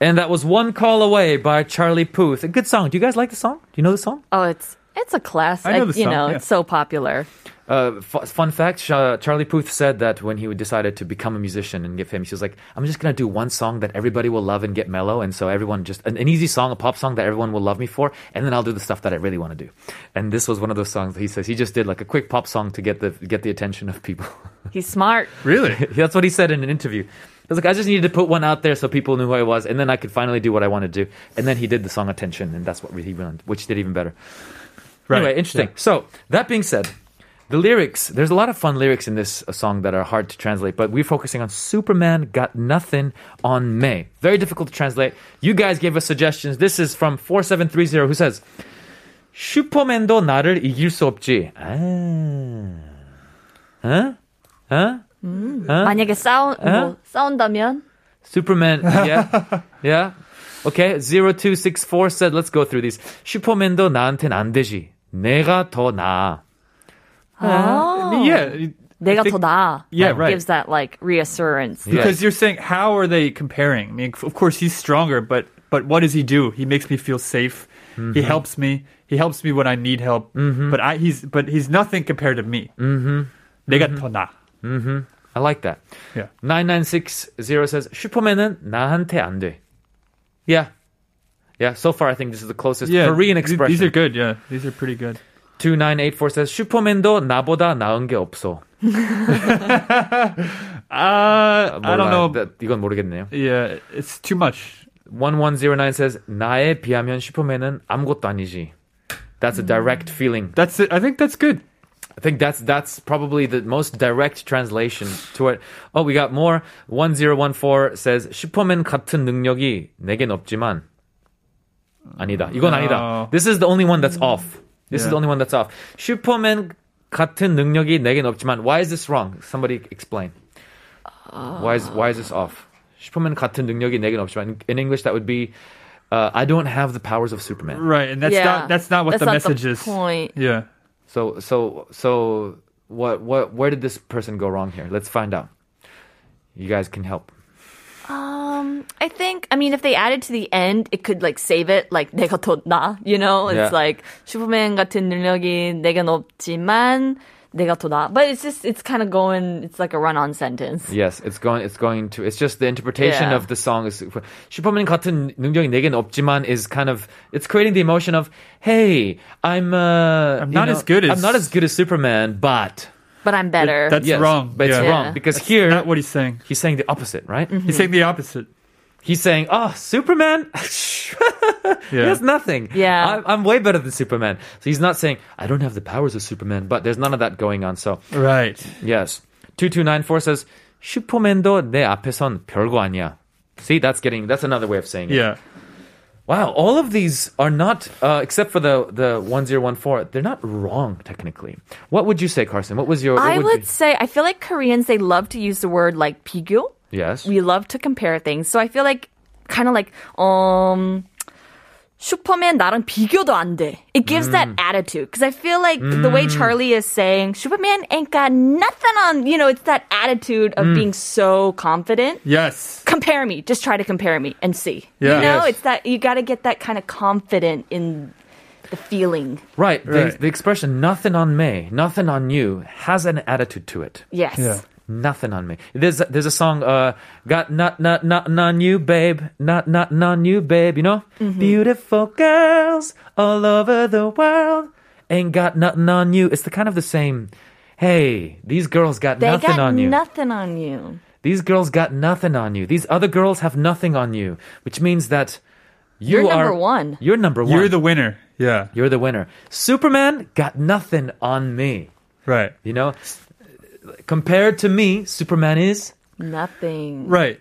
And that was One Call Away by Charlie Puth. A good song. Do you guys like the song? Do you know the song? oh it's it's a classic I know the you song, know yeah. it's so popular Uh, f- fun fact: uh, Charlie Puth said that when he decided to become a musician and give him, he was like, "I'm just gonna do one song that everybody will love and get mellow, and so everyone just an, an easy song, a pop song that everyone will love me for, and then I'll do the stuff that I really want to do." And this was one of those songs that he says he just did like a quick pop song to get the get the attention of people. he's smart Really? That's what he said in an interview I was like, I just needed to put one out there so people knew who I was, and then I could finally do what I want to do. And then he did the song Attention, and that's what he ruined, which did even better. Right. Anyway, interesting. So, that being said, the lyrics, there's a lot of fun lyrics in this uh, song that are hard to translate, but we're focusing on Superman Got Nothing on May. Very difficult to translate. You guys gave us suggestions. This is from 4730 who says, 슈퍼맨도 나를 이길 수 없지. 아. 어? 어? 만약에 싸우 뭐 싸운다면 Superman, yeah, yeah. Okay, 0264 said, let's go through these. 슈퍼맨도 나한텐 안 되지. 내가 더 나아. 아. Yeah. 내가 think- 더 나아 Yeah, like, right. gives that like reassurance Because you're saying, how are they comparing? I mean, of course he's stronger, but but what does he do? He makes me feel safe. He Mhm. helps me. He helps me when I need help. But I he's but he's nothing compared to me. Mm-hmm. 내가 더 나. Mm-hmm. I like that. Yeah. 9960 says 슈퍼맨은 나한테 안 돼. Yeah. Yeah, so far I think this is the closest Yeah, Korean th- expression. These are good. Yeah, these are pretty good. 2984 says 슈퍼맨도 나보다 나은 게 없어. Uh, I 몰라. don't know. 나- 이건 모르겠네요. Yeah, it's too much. 1109 says 나에 비하면 슈퍼맨은 아무것도 아니지. That's a direct feeling. That's it. I think that's good. I think that's that's probably the most direct translation to it. Oh, we got more. 1014 says 슈퍼맨 같은 능력이 내겐 없지만 아니다. 이건 아니다. No. This is the only one that's off. This is Yeah. the only one that's off. 슈퍼맨 같은 능력이 내겐 없지만 why is this wrong? Somebody explain. Why is why is this off? 슈퍼맨 같은 능력이 내겐 없지만 in English that would be uh, I don't have the powers of Superman. Right, and that's Yeah. not that's not what That's the not the message is. point. Yeah. So so so what what where did this person go wrong here? Let's find out. You guys can help. Um, I think, I mean, if they added to the end, it could like save it, like 내가 더 나, you know? It's Yeah. like 슈퍼맨 같은 능력이 내겐 없지만 내가 더 나. But it's just, it's kind of going, it's like a run-on sentence. Yes, it's going it's going to it's just the interpretation Yeah. of the song is 슈퍼맨 같은 능력이 내겐 없지만 is kind of it's creating the emotion of hey, I'm uh I'm you not know, as good as- I'm not as good as Superman, but But I'm better. That's Yes, wrong. But it's Yeah. wrong because here Not what he's saying. he's saying the opposite, right? He's saying the opposite. He's saying, "Oh, Superman, he Yeah. has nothing. Yeah. I'm, I'm way better than Superman." So he's not saying, "I don't have the powers of Superman," but there's none of that going on. So Right. yes, two two nine four says, "슈퍼맨도 내 앞에선 별거 아니야." See, that's getting that's another way of saying it. Yeah. Wow, all of these are not, uh, except for the the one zero one four. They're not wrong technically. What would you say, Carson? What was your? What I would be- say, I feel like Koreans, they love to use the word like 비교. yes. We love to compare things. So I feel like, kind of like, um, 슈퍼맨 나랑 비교도 안 돼. It gives that attitude. Because I feel like the way Charlie is saying, Superman ain't got nothing on, you know, it's that attitude of being so confident. Yes. Compare me. Just try to compare me and see. Yeah. You know, Yes. it's that, you got to get that kind of confident in the feeling. Right. The, Right. the expression "nothing on me, nothing on you" has an attitude to it. Yes. Yeah. Nothing on me. There's there's a song, uh, got not not not on you, babe, not not on you, babe. You know, beautiful girls all over the world ain't got nothing on you. It's the kind of the same. Hey, these girls got They nothing got on you. nothing on you. These girls got nothing on you. These other girls have nothing on you, which means that you You're are number one. You're number one. You're the winner. Yeah. You're the winner. Superman got nothing on me. Right. You know, compared to me, Superman is Nothing. Right.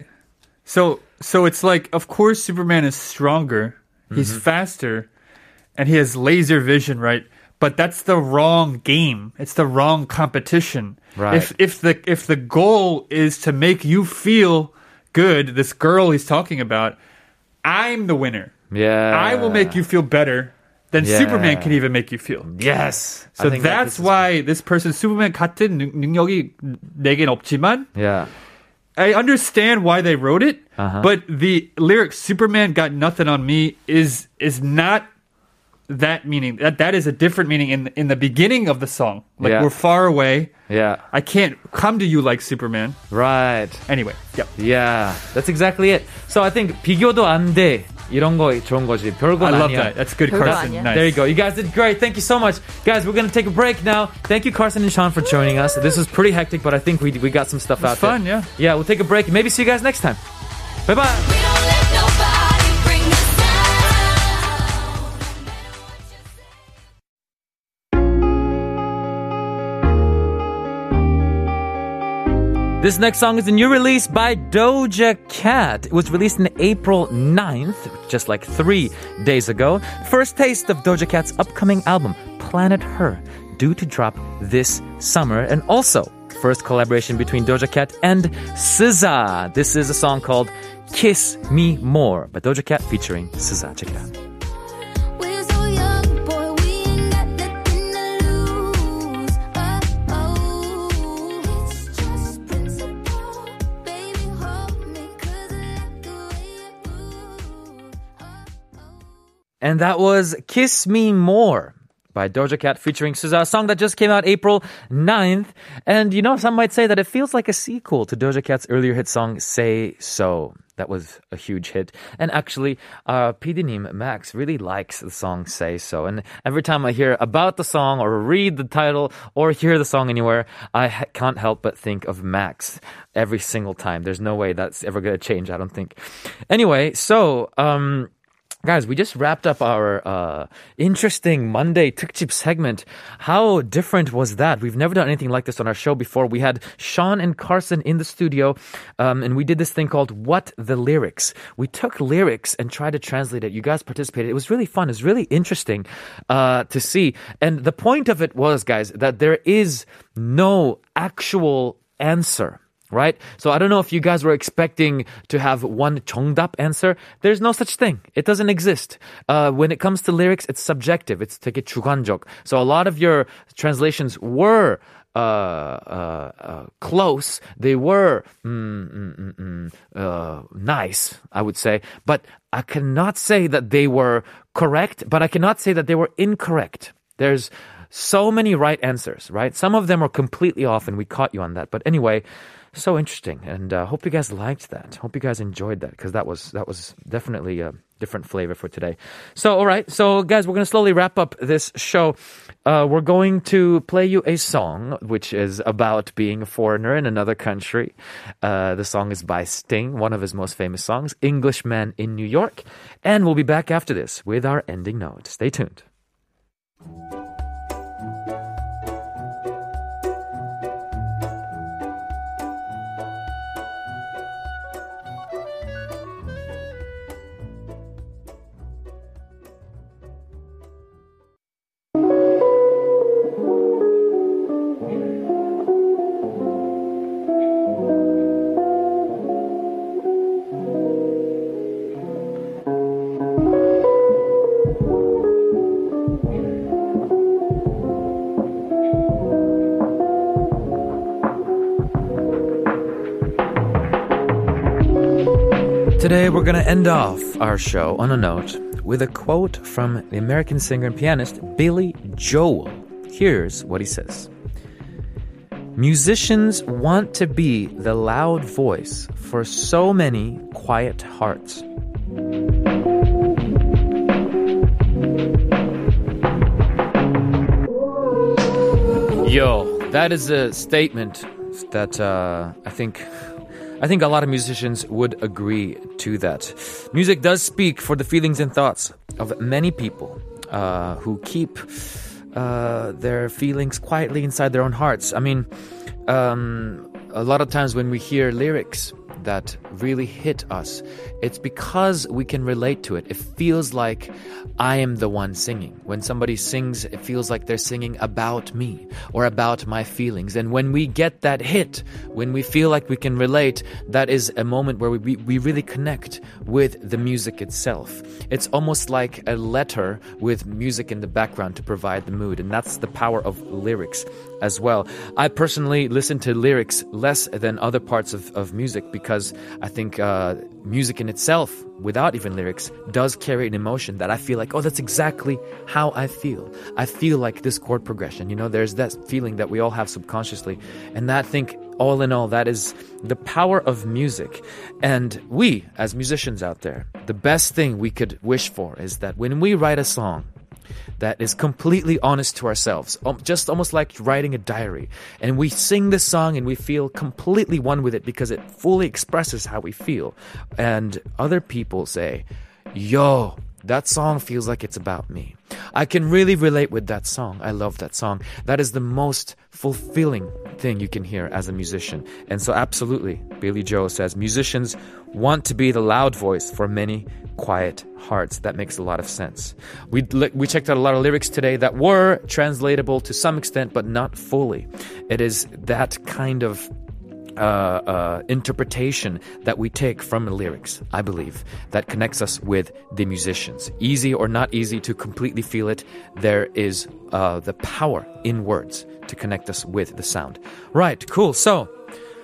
So so it's like of course Superman is stronger, he's Mm-hmm. faster, and he has laser vision, right? But that's the wrong game. It's the wrong competition. Right. If if the if the goal is to make you feel good, this girl he's talking about, I'm the winner. yeah. I will make you feel better than Yeah. Superman can even make you feel. Yes. So I think that that's this is- why this person Superman 같은 능- 능력이 내겐 없지만 Yeah. I understand why they wrote it, Uh-huh. but the lyric "Superman got nothing on me" is is not that meaning. That that is a different meaning in in the beginning of the song. Like Yeah. we're far away. Yeah. I can't come to you like Superman. Right. Anyway, yep. Yeah. That's exactly it. So I think 비교도 안 돼. 이런 거 좋은 거지. 별건 I love 아니야. that. That's good, 별거 Carson. 아니야. Nice. There you go. You guys did great. Thank you so much. Guys, we're going to take a break now. Thank you, Carson and Sean, for joining us. This was pretty hectic, but I think we, we got some stuff out It's fun, there. yeah. Yeah, we'll take a break. Maybe see you guys next time. Bye This next song is a new release by Doja Cat. It was released on April 9th, just like three days ago. First taste of Doja Cat's upcoming album, Planet Her, due to drop this summer. And also, first collaboration between Doja Cat and SZA. This is a song called Kiss Me More by Doja Cat featuring SZA. Check it out. And that was Kiss Me More by Doja Cat featuring SZA, a song that just came out April 9th. And you know, some might say that it feels like a sequel to Doja Cat's earlier hit song, Say So. That was a huge hit. And actually, uh, PD님, Max, really likes the song Say So. And every time I hear about the song or read the title or hear the song anywhere, I ha- can't help but think of Max every single time. There's no way that's ever going to change, I don't think. Anyway, so, um, Guys, we just wrapped up our uh, interesting Monday 특집 segment. How different was that? We've never done anything like this on our show before. We had Sean and Carson in the studio, um, and we did this thing called What the Lyrics. We took lyrics and tried to translate it. You guys participated. It was really fun. It was really interesting uh, to see. And the point of it was, guys, that there is no actual answer right? So I don't know if you guys were expecting to have one 정답 answer. There's no such thing. It doesn't exist. Uh, when it comes to lyrics, it's subjective. It's 되게 주관적. So a lot of your translations were uh, uh, uh, close. They were mm, mm, mm, mm, uh, nice, I would say. But I cannot say that they were correct, but I cannot say that they were incorrect. There's so many right answers, right? Some of them are completely off, and we caught you on that. But anyway, so interesting, and uh, hope you guys liked that. Hope you guys enjoyed that because that was that was definitely a different flavor for today. So, all right, so guys, we're gonna slowly wrap up this show. Uh, we're going to play you a song which is about being a foreigner in another country. Uh, the song is by Sting, one of his most famous songs, "Englishman in New York," and we'll be back after this with our ending note. Stay tuned. Today, we're going to end off our show on a note with a quote from the American singer and pianist Billy Joel. Here's what he says Musicians want to be the loud voice for so many quiet hearts. Yo, that is a statement that uh, I think I think a lot of musicians would agree to that. Music does speak for the feelings and thoughts of many people uh, who keep uh, their feelings quietly inside their own hearts. I mean, um, a lot of times when we hear lyrics that really hit us, it's because we can relate to it. It feels like I am the one singing. When somebody sings, it feels like they're singing about me or about my feelings. And when we get that hit, when we feel like we can relate, that is a moment where we, we really connect with the music itself. It's almost like a letter with music in the background to provide the mood. And that's the power of lyrics as well. I personally listen to lyrics less than other parts of, of music because think uh, music in itself, without even lyrics, does carry an emotion that I feel like, oh, that's exactly how I feel. I feel like this chord progression. You know, there's that feeling that we all have subconsciously. And that, I think, all in all, that is the power of music. And we, as musicians out there, the best thing we could wish for is that when we write a song, that is completely honest to ourselves, um, just almost like writing a diary. And we sing this song and we feel completely one with it because it fully expresses how we feel. And other people say, yo, that song feels like it's about me. I can really relate with that song. I love that song. That is the most fulfilling thing you can hear as a musician. And so, absolutely, Billy Joel says musicians want to be the loud voice for many quiet hearts. That makes a lot of sense. We, we checked out a lot of lyrics today that were translatable to some extent, but not fully. It is that kind of uh, uh, interpretation that we take from the lyrics, I believe, that connects us with the musicians. Easy or not easy to completely feel it, there is uh, the power in words to connect us with the sound. Right, cool. So,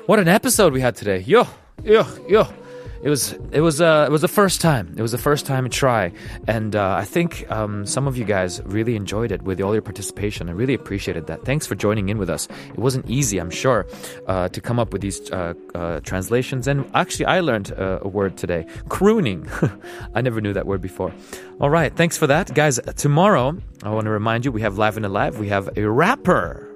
what an episode we had today. Yo, yo, yo. It was it was uh, it was the first time. It was the first time try, and uh, I think um, some of you guys really enjoyed it with all your participation. I really appreciated that. Thanks for joining in with us. It wasn't easy, I'm sure, uh, to come up with these uh, uh, translations. And actually, I learned uh, a word today: crooning. I never knew that word before. All right, thanks for that, guys. Tomorrow, I want to remind you, we have live and alive. We have a rapper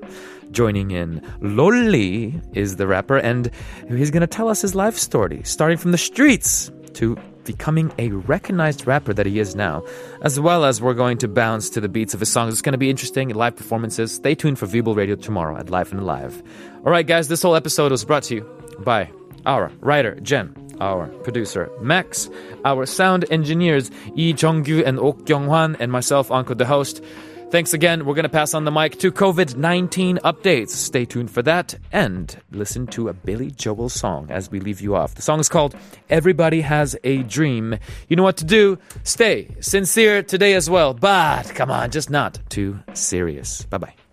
joining in. Lolly is the rapper, and he's going to tell us his life story, starting from the streets to becoming a recognized rapper that he is now, as well as we're going to bounce to the beats of his songs. It's going to be interesting live performances. Stay tuned for Vibo Radio tomorrow at Live and Live. All right, guys, this whole episode was brought to you by our writer, Jen, our producer, Max, our sound engineers, Lee Jonggu and Ok Kyung-hwan, and myself, Uncle the host. Thanks again. We're going to pass on the mic to COVID 19 updates. Stay tuned for that and listen to a Billy Joel song as we leave you off. The song is called Everybody Has a Dream. You know what to do. Stay sincere today as well, but come on, just not too serious. Bye bye.